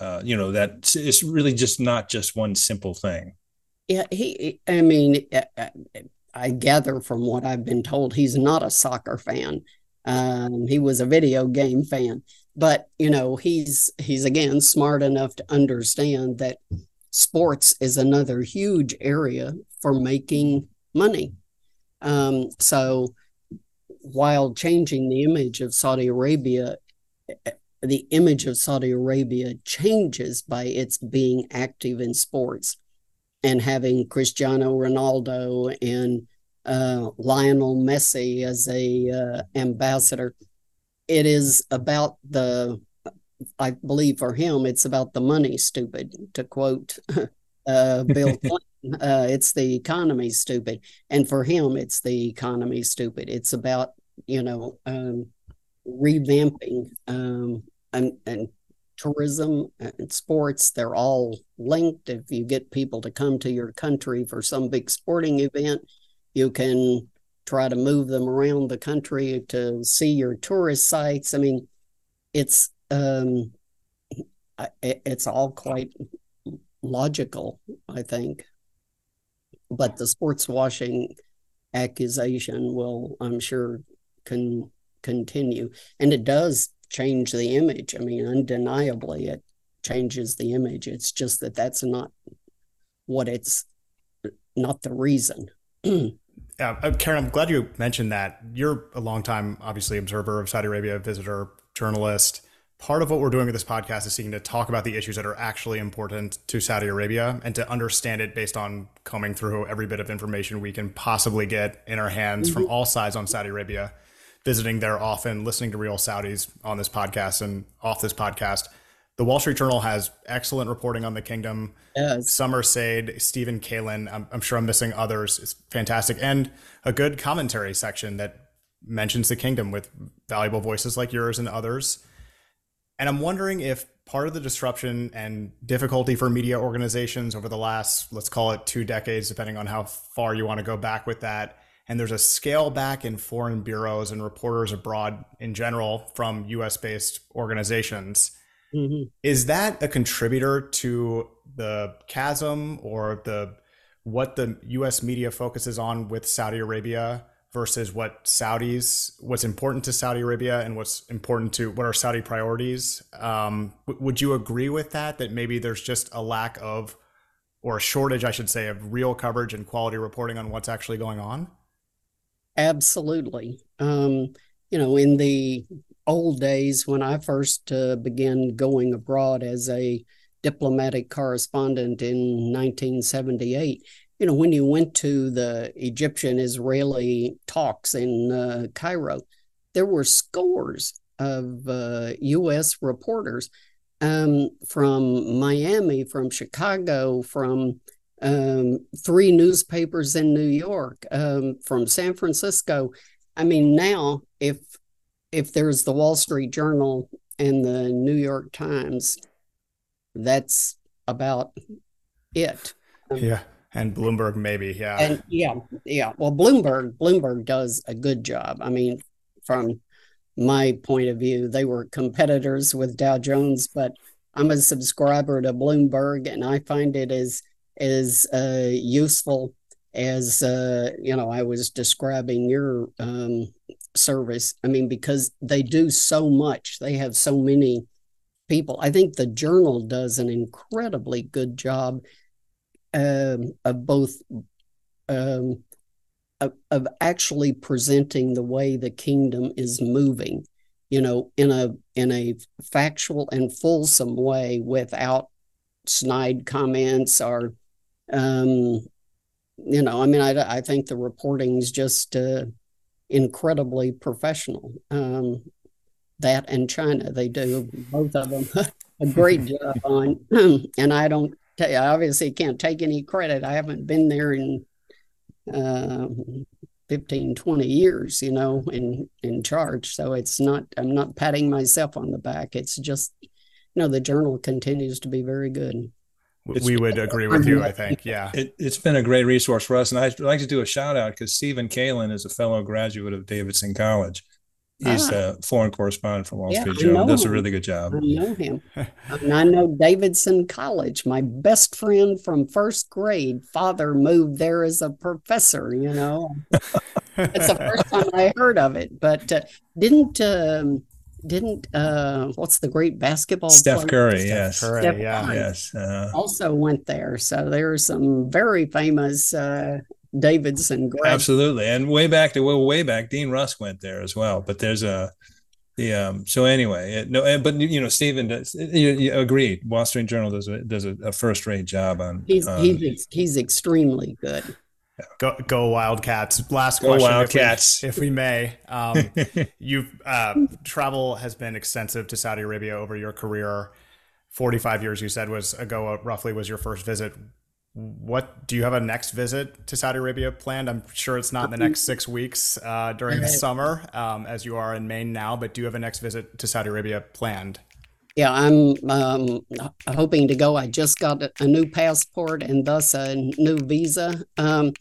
uh, you know that it's really just not just one simple thing. Yeah he i mean uh, uh, i gather from what i've been told he's not a soccer fan. Um, he was a video game fan but you know he's he's again smart enough to understand that sports is another huge area for making money. Um, so while changing the image of saudi arabia the image of Saudi Arabia changes by its being active in sports and having Cristiano Ronaldo and uh, Lionel Messi as a uh, ambassador. It is about the, I believe for him, it's about the money, stupid, to quote (laughs) uh, Bill Clinton. (laughs) Uh, it's the economy, stupid. And for him, it's the economy, stupid. It's about, you know, um, revamping um, and, and tourism and sports, they're all linked. If you get people to come to your country for some big sporting event, you can try to move them around the country to see your tourist sites. I mean, it's um, it's all quite logical, I think. But the sports washing accusation will, I'm sure, can continue, and it does change the image. I mean, undeniably, it changes the image. It's just that that's not what it's not the reason. (clears throat) uh, Karen, I'm glad you mentioned that. You're a long time, obviously, observer of Saudi Arabia, visitor, journalist. Part of what we're doing with this podcast is seeking to talk about the issues that are actually important to Saudi Arabia and to understand it based on combing through every bit of information we can possibly get in our hands mm-hmm. from all sides on Saudi Arabia, visiting there often, listening to real Saudis on this podcast and off this podcast. The Wall Street Journal has excellent reporting on the kingdom. Yes. Summer Said, Stephen Kalin, I'm, I'm sure I'm missing others. It's fantastic. And a good commentary section that mentions the kingdom with valuable voices like yours and others. And I'm wondering if part of the disruption and difficulty for media organizations over the last, let's call it two decades, depending on how far you want to go back with that, and there's a scale back in foreign bureaus and reporters abroad in general from US based organizations Mm-hmm. Is that a contributor to the chasm or the what the U.S. media focuses on with Saudi Arabia versus what Saudis, what's important to Saudi Arabia, and what's important to what are Saudi priorities? Um, w- would you agree with that? That maybe there's just a lack of, or a shortage, I should say, of real coverage and quality reporting on what's actually going on. Absolutely. Um, you know, in the old days when I first uh, began going abroad as a diplomatic correspondent in 1978. You know, when you went to the Egyptian Israeli talks in uh, Cairo, there were scores of uh, U.S. reporters um, from Miami, from Chicago, from um, three newspapers in New York, um, from San Francisco. I mean, now if if there's the Wall Street Journal and the New York Times, that's about it. Yeah. And Bloomberg, maybe. Yeah. And yeah. Yeah. Well, Bloomberg, Bloomberg does a good job. I mean, from my point of view, they were competitors with Dow Jones, but I'm a subscriber to Bloomberg and I find it as, as uh, useful as uh, you know i was describing your um, service. I mean, because they do so much, they have so many people. I think the journal does an incredibly good job um, of both um, of, of actually presenting the way the kingdom is moving, you know, in a in a factual and fulsome way without snide comments or um, you know, I mean, I, I think the reporting's just uh, incredibly professional. Um, that and China, they do both of them (laughs) a great (laughs) job on. (clears throat) and I don't, I obviously can't take any credit. I haven't been there in uh, 15, 20 years, you know, in in charge. So it's not, I'm not patting myself on the back. It's just, you know, the journal continues to be very good. It's, we would agree with you, I think. Yeah. It, has been a great resource for us. And I'd like to do a shout out because Stephen Kalin is a fellow graduate of Davidson College. He's ah. a foreign correspondent for Wall yeah, Street Journal. Does him. a really good job. I know him. and I know Davidson College. My best friend from first grade, father moved there as a professor, you know. it's the first time I heard of it. But uh, didn't um, didn't uh what's the great basketball Steph player? Curry, Steph yes. Curry, Steph yeah. Curry yes. Uh, also went there. So there are some very famous uh Davidson grads. Absolutely. And way back to well, way back, Dean Rusk went there as well. But there's a the um so anyway it, no but you know Stephen does you, you agreed Wall Street Journal does a does a, a first rate job on he's um, he's he's extremely good Go, go Wildcats. Last go question, Wildcats. If we, if we may. Um, (laughs) you've uh, travel has been extensive to Saudi Arabia over your career. Forty-five years, you said, was ago. Roughly, was your first visit. What do you have a next visit to Saudi Arabia planned? I'm sure it's not in the next six weeks uh, during the summer, um, as you are in Maine now. But do you have a next visit to Saudi Arabia planned? Yeah, I'm um, hoping to go. I just got a new passport and thus a new visa, um,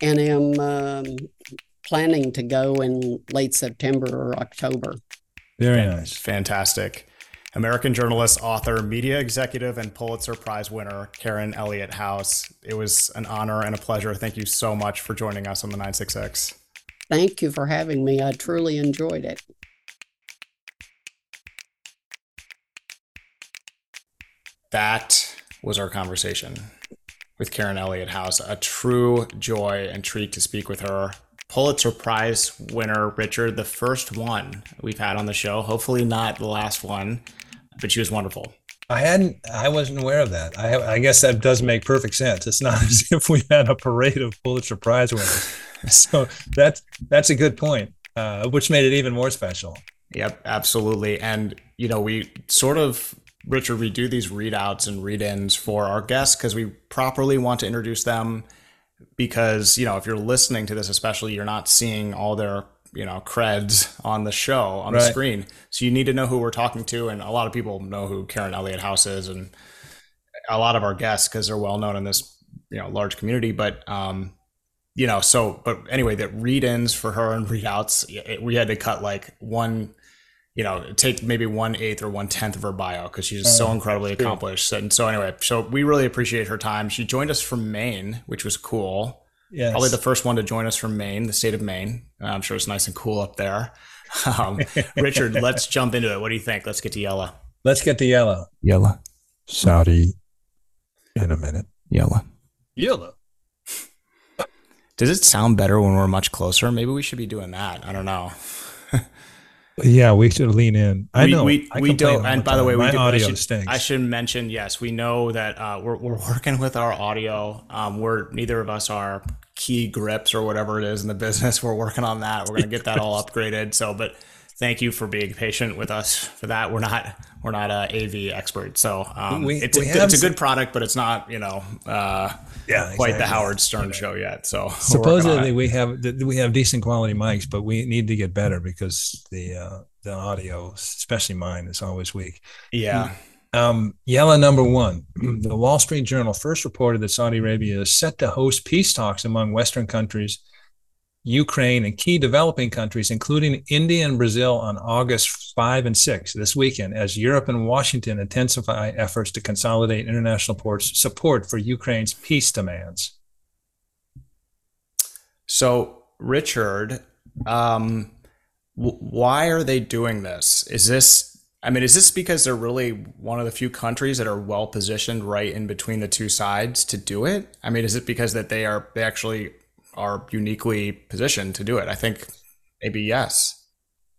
and am um, planning to go in late September or October. Very nice, fantastic. American journalist, author, media executive, and Pulitzer Prize winner, Karen Elliott House. It was an honor and a pleasure. Thank you so much for joining us on the 966. Thank you for having me. I truly enjoyed it. That was our conversation with Karen Elliott House. A true joy and treat to speak with her. Pulitzer Prize winner, Richard, the first one we've had on the show. Hopefully, not the last one, but she was wonderful. I hadn't, I wasn't aware of that. I, I guess that does make perfect sense. It's not (laughs) as if we had a parade of Pulitzer Prize winners. (laughs) so that's that's a good point, uh, which made it even more special. Yep, absolutely. And you know, we sort of Richard, we do these readouts and read-ins for our guests because we properly want to introduce them. Because you know, if you're listening to this, especially, you're not seeing all their you know creds on the show on right. the screen, so you need to know who we're talking to. And a lot of people know who Karen Elliott House is, and a lot of our guests because they're well known in this you know large community. But um, you know, so but anyway, that read-ins for her and readouts, we had to cut like one you know, take maybe one eighth or one tenth of her bio because she's so oh, incredibly true. accomplished. And so anyway, so we really appreciate her time. She joined us from Maine, which was cool. Yes. Probably the first one to join us from Maine, the state of Maine. I'm sure it's nice and cool up there. (laughs) Um, Richard, (laughs) let's jump into it. What do you think? Let's get to Yella. Let's get to Yella. Yella. Saudi in a minute. Yella. Yella. Does it sound better when we're much closer? Maybe we should be doing that. I don't know. (laughs) Yeah, we should lean in. I we, know we, we don't. And by the way, we My do, audio I should, stinks. I should mention yes, we know that uh, we're we're working with our audio. Um, we're neither of us are key grips or whatever it is in the business. (laughs) We're working on that. We're going to get that all (laughs) upgraded. So, but thank you for being patient with us for that. We're not we're not a AV expert, so um, we, it's, we a, it's a good product, but it's not you know uh, yeah quite exactly. the Howard Stern show yet. So supposedly we have we have decent quality mics, but we need to get better because the uh, the audio, especially mine, is always weak. Yeah. Um, Yella number one. The Wall Street Journal first reported that Saudi Arabia is set to host peace talks among Western countries Ukraine, and key developing countries, including India and Brazil, on August 5 and 6 this weekend, as Europe and Washington intensify efforts to consolidate international ports support for Ukraine's peace demands. So, Richard, um, w- why are they doing this? Is this I mean, is this because they're really one of the few countries that are well positioned right in between the two sides to do it? I mean, is it because that they are they actually are uniquely positioned to do it? I think maybe yes.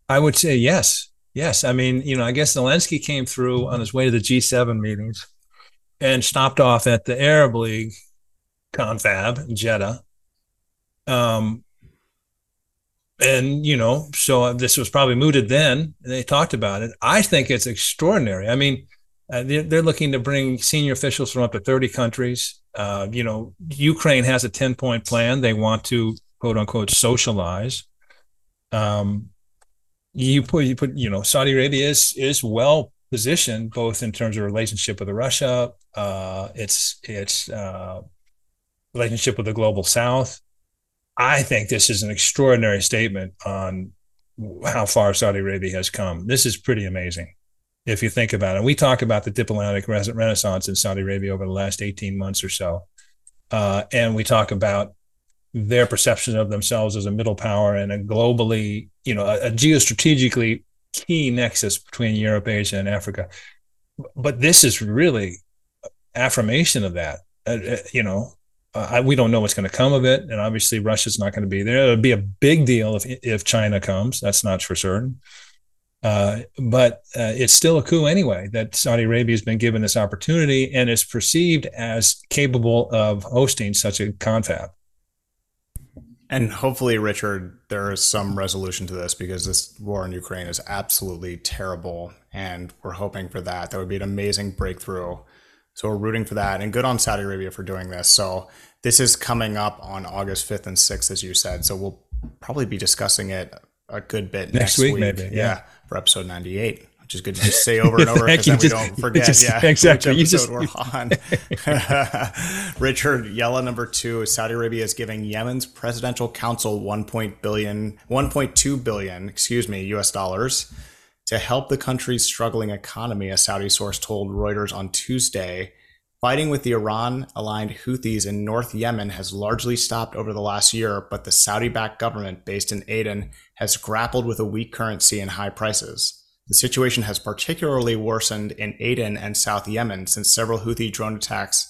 I would say yes. Yes. I mean, you know, I guess Zelensky came through on his way to the G7 meetings and stopped off at the Arab League confab in Jeddah. Um, and you know, so this was probably mooted then. They talked about it. I think it's extraordinary. I mean, uh, they're, they're looking to bring senior officials from up to 30 countries. Uh, you know, Ukraine has a 10 point plan. They want to quote unquote socialize. Um, you put, you put, you know, Saudi Arabia is, is well positioned both in terms of relationship with Russia, uh, its, its, uh, relationship with the global South. I think this is an extraordinary statement on how far Saudi Arabia has come. This is pretty amazing if you think about it. We talk about the diplomatic renaissance in Saudi Arabia over the last 18 months or so. Uh, and we talk about their perception of themselves as a middle power and a globally, you know, a, a geostrategically key nexus between Europe, Asia, and Africa. But this is really affirmation of that. Uh, uh you know, uh, we don't know what's going to come of it, and obviously Russia's not going to be there. It'll be a big deal if if China comes. That's not for certain. Uh, but uh, it's still a coup anyway that Saudi Arabia has been given this opportunity and is perceived as capable of hosting such a confab. And hopefully, Richard, there is some resolution to this because this war in Ukraine is absolutely terrible. And we're hoping for that. That would be an amazing breakthrough. So we're rooting for that. And good on Saudi Arabia for doing this. So this is coming up on August 5th and 6th, as you said. So we'll probably be discussing it a good bit next, next week, week, maybe. Yeah. yeah. for episode 98 which is good to just say over and (laughs) over because then just, we don't forget. Just, yeah, (laughs) exactly. Which episode we're (laughs) on. Richard Yella number two. Saudi Arabia is giving Yemen's presidential council 1. billion, 1.2 billion, excuse me, U.S. dollars to help the country's struggling economy, a Saudi source told Reuters on Tuesday. Fighting with the Iran aligned Houthis in North Yemen has largely stopped over the last year, but the Saudi backed government based in Aden has grappled with a weak currency and high prices. The situation has particularly worsened in Aden and South Yemen since several Houthi drone attacks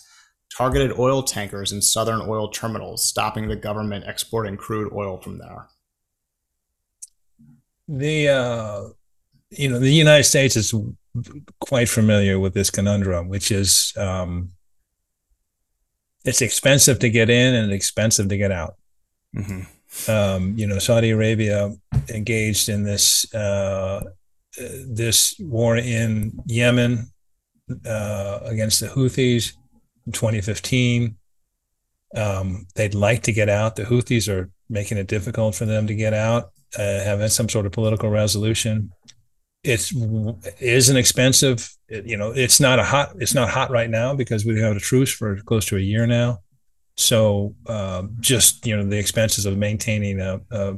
targeted oil tankers in southern oil terminals, stopping the government exporting crude oil from there. The uh, you know the United States is quite familiar with this conundrum, which is um, it's expensive to get in and expensive to get out. Mm-hmm. Um, you know, Saudi Arabia engaged in this uh, this war in Yemen uh, against the Houthis in 2015. Um, they'd like to get out. The Houthis are making it difficult for them to get out, uh, having some sort of political resolution it's it isn't expensive. It, you know, it's not a hot. It's not hot right now because we have a truce for close to a year now. So uh, just you know the expenses of maintaining a, a,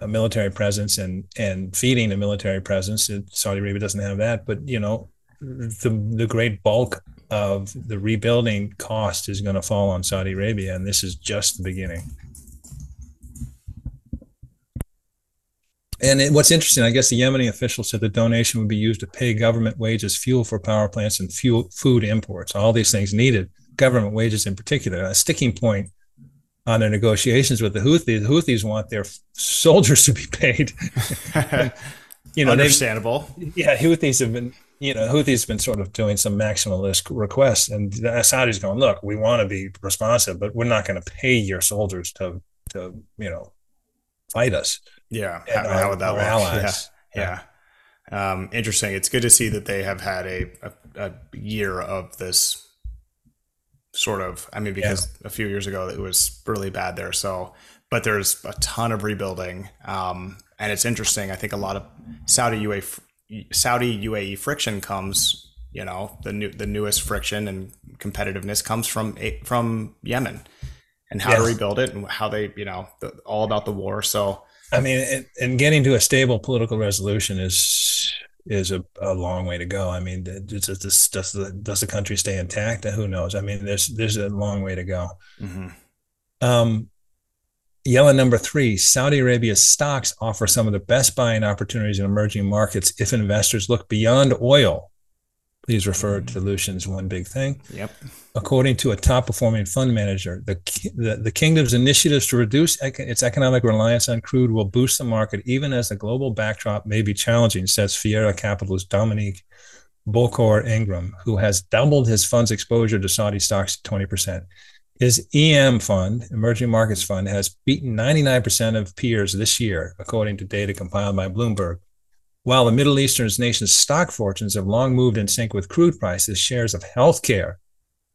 a, military presence and and feeding a military presence. Saudi Arabia doesn't have that, but you know the the great bulk of the rebuilding cost is going to fall on Saudi Arabia, and this is just the beginning. And it, what's interesting, I guess the Yemeni officials said the donation would be used to pay government wages, fuel for power plants, and fuel food imports. All these things needed government wages in particular. A sticking point on their negotiations with the Houthis. The Houthis want their soldiers to be paid. (laughs) you know, understandable. Yeah, Houthis have been, you know, Houthis have been sort of doing some maximalist requests, and the Saudis going, look, we want to be responsive, but we're not going to pay your soldiers to, to, you know, fight us. Yeah. How, our, how, would that look? (laughs) Allies. Yeah. yeah. Um, interesting. It's good to see that they have had a, a, a year of this sort of, I mean, because yeah. a few years ago it was really bad there. So, but there's a ton of rebuilding. Um, and it's interesting. I think a lot of Saudi UAE, Saudi UAE friction comes, you know, the new, the newest friction and competitiveness comes from, from Yemen and how yes. to rebuild it and how they, you know, the, all about the war. So, I mean, and getting to a stable political resolution is is a, a long way to go. I mean, does, does, does, the, does the country stay intact? Who knows? I mean, there's there's a long way to go. Mm-hmm. Um, Yella number three: Saudi Arabia's stocks offer some of the best buying opportunities in emerging markets if investors look beyond oil Please refer to Lucien's One Big Thing. Yep. According to a top performing fund manager, the, the, the kingdom's initiatives to reduce its economic reliance on crude will boost the market even as the global backdrop may be challenging, says Fiera Capital's Dominic Bokor Ingram, who has doubled his fund's exposure to Saudi stocks to 20%. His EM fund, Emerging Markets Fund, has beaten 99% of peers this year, according to data compiled by Bloomberg. While the Middle Eastern nations' stock fortunes have long moved in sync with crude prices, shares of healthcare,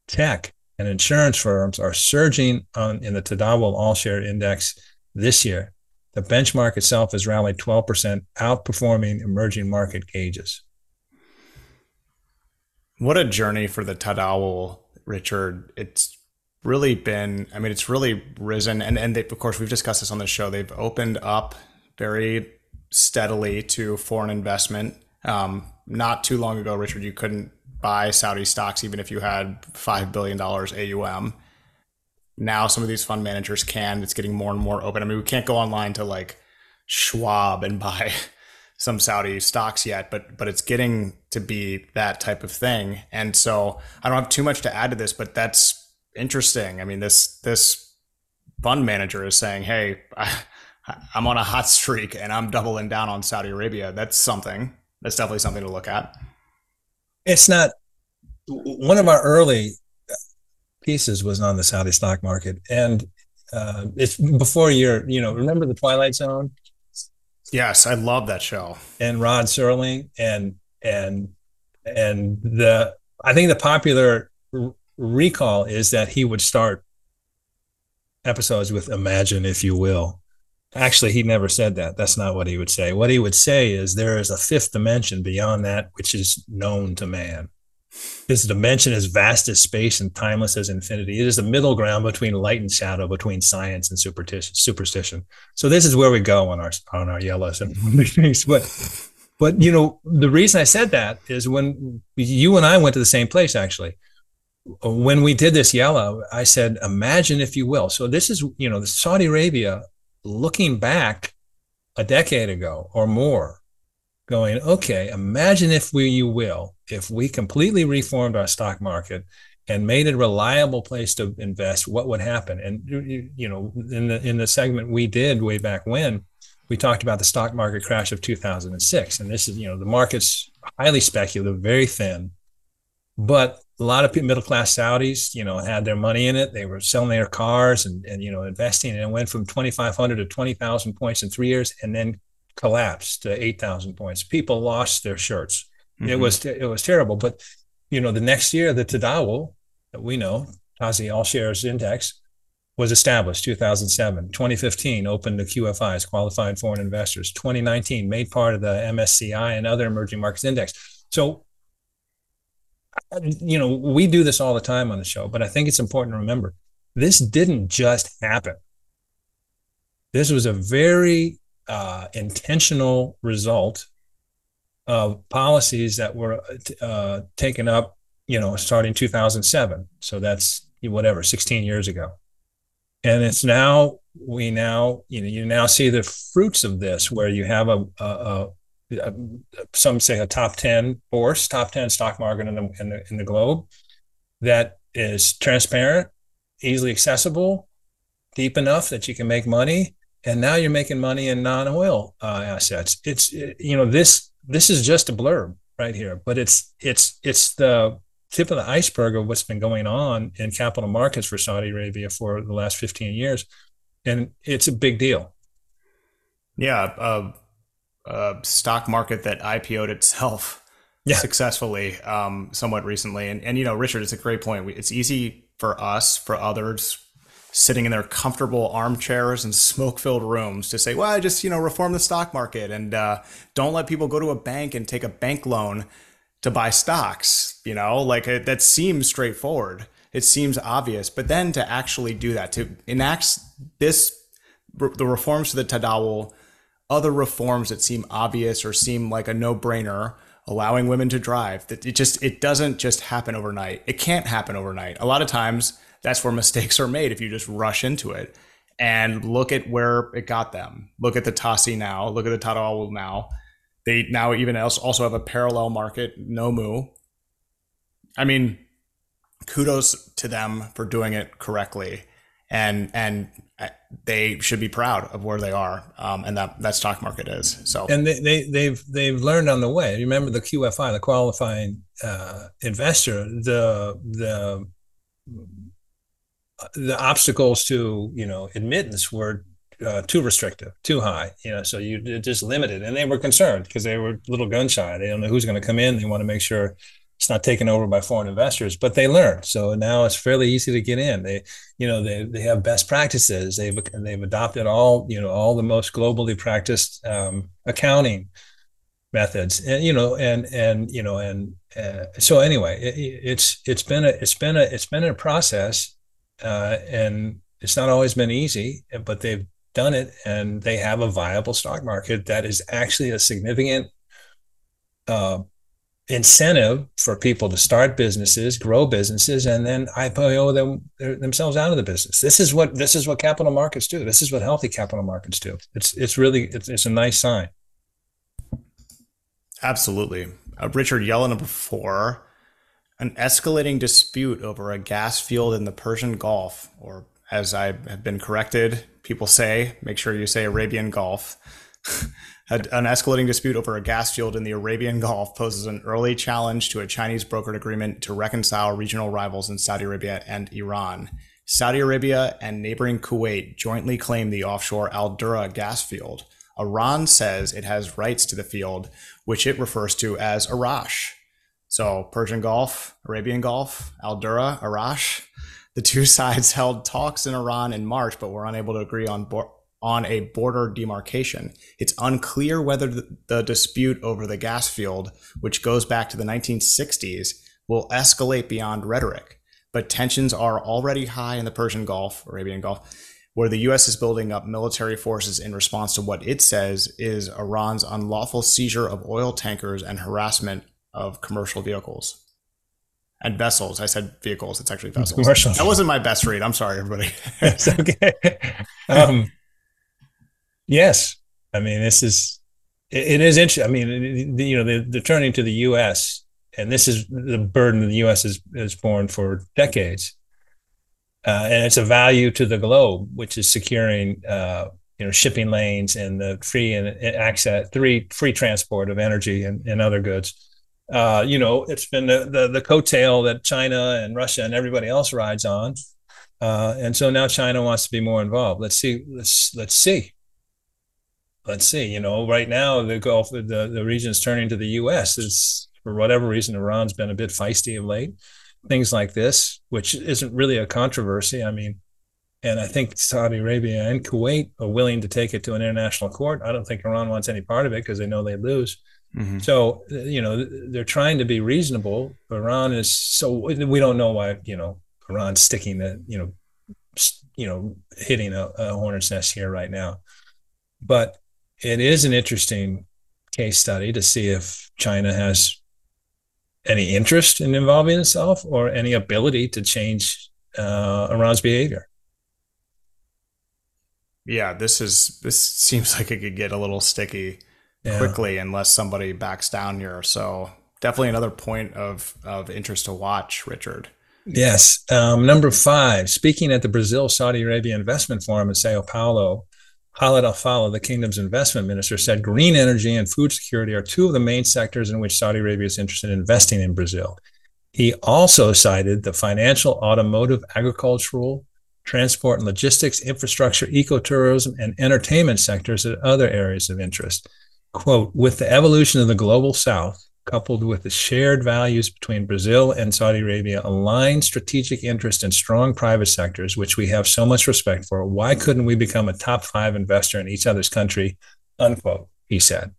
tech, and insurance firms are surging on, in the Tadawul All Share Index this year. The benchmark itself has rallied 12%, outperforming emerging market gauges. What a journey for the Tadawul, Richard. It's really been, I mean, it's really risen. And, and they, of course, we've discussed this on the show. They've opened up very steadily to foreign investment. Um, not too long ago, Richard, you couldn't buy Saudi stocks even if you had $5 billion AUM. Now some of these fund managers can. It's getting more and more open. I mean, we can't go online to like Schwab and (laughs) buy some Saudi stocks yet, but but it's getting to be that type of thing. And so I don't have too much to add to this, but that's interesting. I mean, this this fund manager is saying, "Hey, (laughs) I, I'm on a hot streak and I'm doubling down on Saudi Arabia. That's something. That's definitely something to look at. It's not one of our early pieces was on the Saudi stock market, and uh, it's before your, you know, remember the Twilight Zone? Yes, I love that show. And Rod Serling and and and the I think the popular r- recall is that he would start episodes with "Imagine, if you will," Actually, he never said that. That's not what he would say. What he would say is there is a fifth dimension beyond that which is known to man. This dimension is vast as space and timeless as infinity. It is the middle ground between light and shadow, between science and superstition. So this is where we go on our on our yellows (laughs) and. But But you know, the reason I said that is when you and I went to the same place actually. When we did this yellow, I said, imagine if you will. So this is, you know, the Saudi Arabia looking back a decade ago or more, going, okay, imagine if we, you will, if we completely reformed our stock market and made it a reliable place to invest, what would happen? And you know, in the in the segment we did way back when, we talked about the stock market crash of 2006, and this is you know the market's highly speculative, very thin, but a lot of middle class Saudis, you know, had their money in it. They were selling their cars and and you know investing, and it went from 2,500 to 20,000 points in three years, and then collapsed to 8,000 points. People lost their shirts. Mm-hmm. It was it was terrible, but you know, the next year, the Tadawul that we know, TASI All Shares Index, was established 2007 2015 opened to qfis qualified foreign investors 2019 made part of the msci and other emerging markets index so you know we do this all the time on the show but i think it's important to remember this didn't just happen this was a very uh, intentional result of policies that were uh, taken up, you know, starting 2007. So that's whatever, 16 years ago. And it's now, we now, you know, you now see the fruits of this where you have a, a, some say a top 10 force, top 10 stock market in the, in the, in the globe that is transparent, easily accessible, deep enough that you can make money. And now you're making money in non-oil uh, assets. It's, you know, this this is just a blurb right here, but it's it's it's the tip of the iceberg of what's been going on in capital markets for Saudi Arabia for the last 15 years, and it's a big deal. Yeah, a, a stock market that IPO'd itself (laughs) yeah. successfully um, somewhat recently, and and you know, Richard, it's a great point. It's easy for us, for others, sitting in their comfortable armchairs and smoke-filled rooms to say, "Well, I just you know reform the stock market and uh, don't let people go to a bank and take a bank loan to buy stocks." You know, like it, that seems straightforward. It seems obvious, but then to actually do that, to enact this, the reforms to the Tadawul, other reforms that seem obvious or seem like a no-brainer, allowing women to drive, that it just it doesn't just happen overnight. It can't happen overnight. A lot of times that's where (laughs) mistakes are made if you just rush into it. And look at where it got them. Look at the tasi now. Look at the Tadawul now. They now even else also have a parallel market, Nomu. I mean, kudos to them for doing it correctly, and and they should be proud of where they are, um, and that that stock market is. So and they, they they've they've learned on the way. Remember the QFI, the qualifying uh, investor, the the the obstacles to you know admittance were uh, too restrictive, too high. You know, so you just limited, and they were concerned because they were a little gun shy. They don't know who's going to come in. They want to make sure it's not taken over by foreign investors. But they learned, so now it's fairly easy to get in. They, you know, they they have best practices. They've they've adopted all you know all the most globally practiced um, accounting methods, and you know, and and you know, and uh, so anyway, it, it's it's been a it's been a it's been a process uh, and it's not always been easy, but they've done it, and they have a viable stock market that is actually a significant uh, incentive for people to start businesses, grow businesses, and then IPO them themselves out of the business. This is what this is what capital markets do. This is what healthy capital markets do. It's it's really it's, it's a nice sign. Absolutely, uh, Richard Yella number four an escalating dispute over a gas field in the Persian Gulf, or as I have been corrected, people say, make sure you say Arabian Gulf. (laughs) an escalating dispute over a gas field in the Arabian Gulf poses an early challenge to a Chinese brokered agreement to reconcile regional rivals in Saudi Arabia and Iran. Saudi Arabia and neighboring Kuwait jointly claim the offshore Al Dura gas field. Iran says it has rights to the field, which it refers to as Arash. So Persian Gulf, Arabian Gulf, Al Dura, Arash. The two (laughs) sides held talks in Iran in March, but were unable to agree on on a border demarcation. It's unclear whether the, the dispute over the gas field, which goes back to the 1960s, will escalate beyond rhetoric. But tensions are already high in the Persian Gulf, Arabian Gulf, where the U.S. is building up military forces in response to what it says is Iran's unlawful seizure of oil tankers and harassment of commercial vehicles and vessels. I said vehicles. It's actually vessels. Commercial. That wasn't my best read. I'm sorry, everybody. (laughs) it's okay. (laughs) Um, yes, I mean this is it, it is interesting. I mean, you know, they're, they're, turning to the U.S. and this is the burden the U.S. has has borne for decades, uh, and it's a value to the globe, which is securing. Uh, you know, shipping lanes and the free and access, free free transport of energy and, and other goods uh, you know, it's been the, the, the coattail that China and Russia and everybody else rides on, uh, and so now China wants to be more involved. Let's see. Let's let's see. Let's see. You know, right now the Gulf, the the region is turning to the U.S. It's for whatever reason Iran's been a bit feisty of late. Things like this, which isn't really a controversy. I mean, and I think Saudi Arabia and Kuwait are willing to take it to an international court. I don't think Iran wants any part of it because they know they lose. Mm-hmm. So you know they're trying to be reasonable. Iran is so we don't know why you know Iran's sticking the you know you know hitting a, a hornet's nest here right now, but it is an interesting case study to see if China has any interest in involving itself or any ability to change uh, Iran's behavior. Yeah, this is this seems like it could get a little sticky yeah. quickly unless somebody backs down here. So definitely another point of of interest to watch, Richard. Yes. Um, number five, speaking at the Brazil Saudi Arabia Investment Forum in Sao Paulo, Khalid Al Faleh, the kingdom's investment minister, said green energy and food security are two of the main sectors in which Saudi Arabia is interested in investing in Brazil. He also cited the financial, automotive, agricultural, transport and logistics, infrastructure, ecotourism, and entertainment sectors as other areas of interest quote, with the evolution of the global south, coupled with the shared values between Brazil and Saudi Arabia, aligned strategic interest in strong private sectors, which we have so much respect for, why couldn't we become a top five investor in each other's country? Unquote, he said.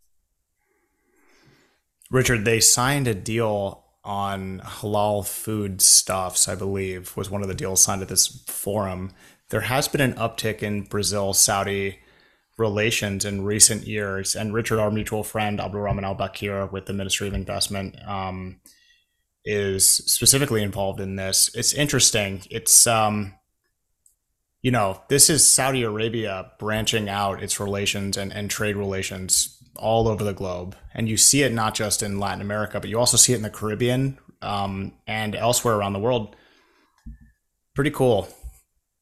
Richard, they signed a deal on halal food stuffs, I believe, was one of the deals signed at this forum. There has been an uptick in Brazil Saudi relations in recent years. And Richard, our mutual friend, Abdul Rahman Al Bakir with the Ministry of Investment, um, is specifically involved in this. It's interesting. It's, um, you know, this is Saudi Arabia branching out its relations and, and trade relations all over the globe. And you see it not just in Latin America, but you also see it in the Caribbean um, and elsewhere around the world. Pretty cool.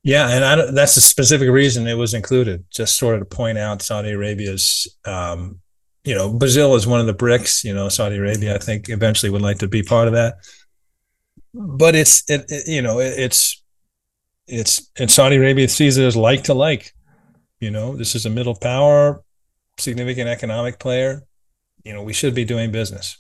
Yeah, and I, that's the specific reason it was included, just sort of to point out Saudi Arabia's, um, you know, Brazil is one of the BRICS. You know, Saudi Arabia, I think, eventually would like to be part of that. But it's, it, it you know, it, it's, it's, and Saudi Arabia sees it as like to like. You know, this is a middle power, significant economic player. You know, we should be doing business.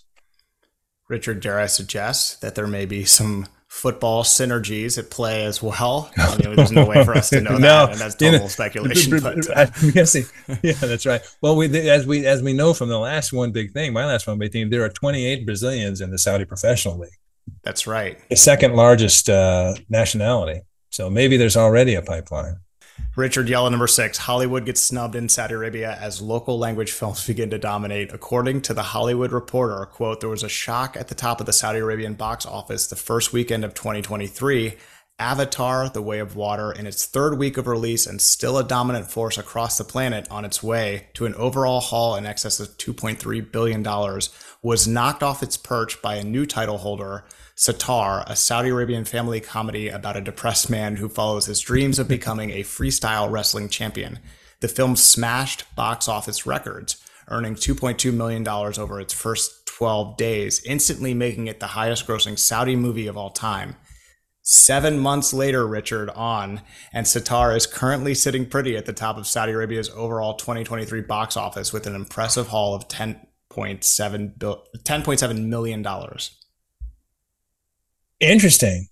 Richard, dare I suggest that there may be some football synergies at play as well. I mean, there's no way for us to (laughs) know no, that, and that's total you know, (laughs) speculation. (laughs) But, uh. I'm guessing, yeah, that's right. Well, we as we as we know from the last one big thing, my last one big thing, there are 28 Brazilians in the Saudi Professional League. That's right. The second largest uh, nationality. So maybe there's already a pipeline. Richard Yella, number six. Hollywood gets snubbed in Saudi Arabia as local language films begin to dominate. According to the Hollywood Reporter, quote, there was a shock at the top of the Saudi Arabian box office the first weekend of 2023. Avatar, The Way of Water, in its third week of release and still a dominant force across the planet on its way to an overall haul in excess of $2.3 billion, was knocked off its perch by a new title holder Sattar, a Saudi Arabian family comedy about a depressed man who follows his dreams of becoming a freestyle wrestling champion. The film smashed box office records, earning $2.2 million over its first 12 days, instantly making it the highest grossing Saudi movie of all time. Seven months later, Richard on, and Sattar is currently sitting pretty at the top of Saudi Arabia's overall 2023 box office with an impressive haul of $10.7 $10.7 million. Interesting.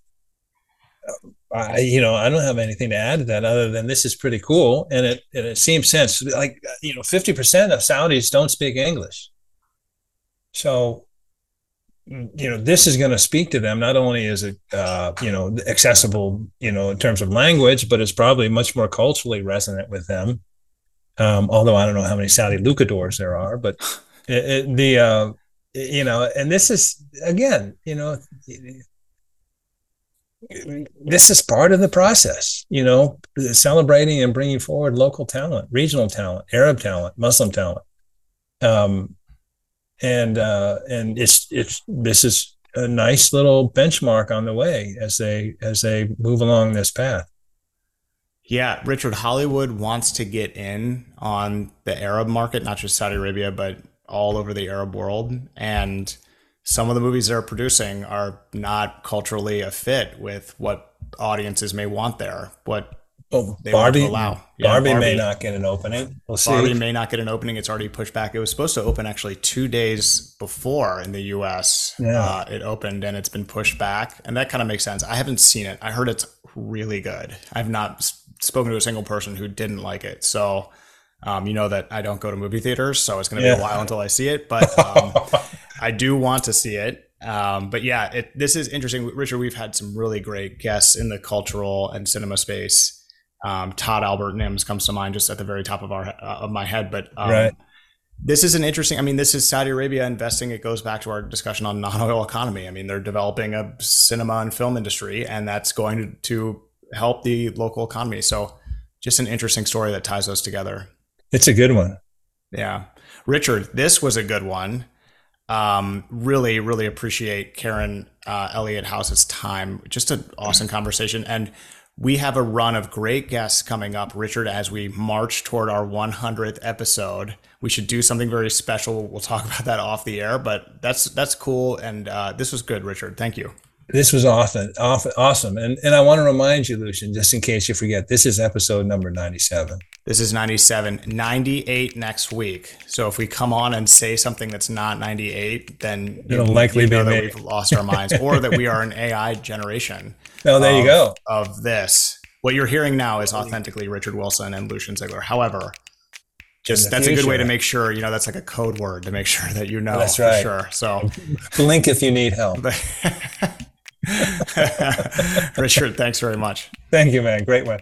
I, you know, I don't have anything to add to that other than this is pretty cool, and it and it seems sense. Like you know, fifty percent of Saudis don't speak English, so you know this is going to speak to them not only is it uh, you know accessible you know in terms of language but it's probably much more culturally resonant with them um, although i don't know how many saudi luchadors there are but it, it, the uh, you know and this is again you know this is part of the process you know celebrating and bringing forward local talent regional talent arab talent muslim talent um, and uh, and it's it's this is a nice little benchmark on the way as they as they move along this path. Yeah, Richard, Hollywood wants to get in on the Arab market, not just Saudi Arabia, but all over the Arab world. And some of the movies they're producing are not culturally a fit with what audiences may want there. What well, Barbie, allow. Yeah, Barbie, Barbie, may not get an opening. We'll see. Barbie may not get an opening. It's already pushed back. It was supposed to open actually two days before in the U.S. Yeah. Uh, it opened and it's been pushed back, and that kind of makes sense. I haven't seen it. I heard it's really good. I've not spoken to a single person who didn't like it. So, um, you know that I don't go to movie theaters, so it's going to yeah. be a while until I see it. But um, (laughs) I do want to see it. Um, but yeah, it, this is interesting, Richard. We've had some really great guests in the cultural and cinema space um, Todd Albert Nims comes to mind just at the very top of our uh, of my head. But um, right. this is an interesting. I mean, this is Saudi Arabia investing. It goes back to our discussion on non-oil economy. I mean, they're developing a cinema and film industry, and that's going to, to help the local economy. So, just an interesting story that ties those together. It's a good one. Yeah, Richard, this was a good one. Um, really, really appreciate Karen uh, Elliott House's time. Just an awesome conversation and we have a run of great guests coming up, Richard, as we march toward our 100th episode. We should do something very special. We'll talk (laughs) about that off the air, but that's that's cool. And uh, this was good, Richard. Thank you. This was awesome, awesome. And and I want to remind you, Lucien, just in case you forget, this is episode number 97. This is 97, 98 next week. So if we come on and say something that's not 98, then it'll you, likely you know be that we've lost our minds, or that we are an AI generation. (laughs) Oh, there of, you go. Of this, what you're hearing now is authentically Richard Wilson and Lucien Ziegler. However, just that's future. a good way to make sure you know that's like a code word to make sure that you know. That's right. sure. So blink if you need help. (laughs) (laughs) Richard, thanks very much. Thank you, man. Great one.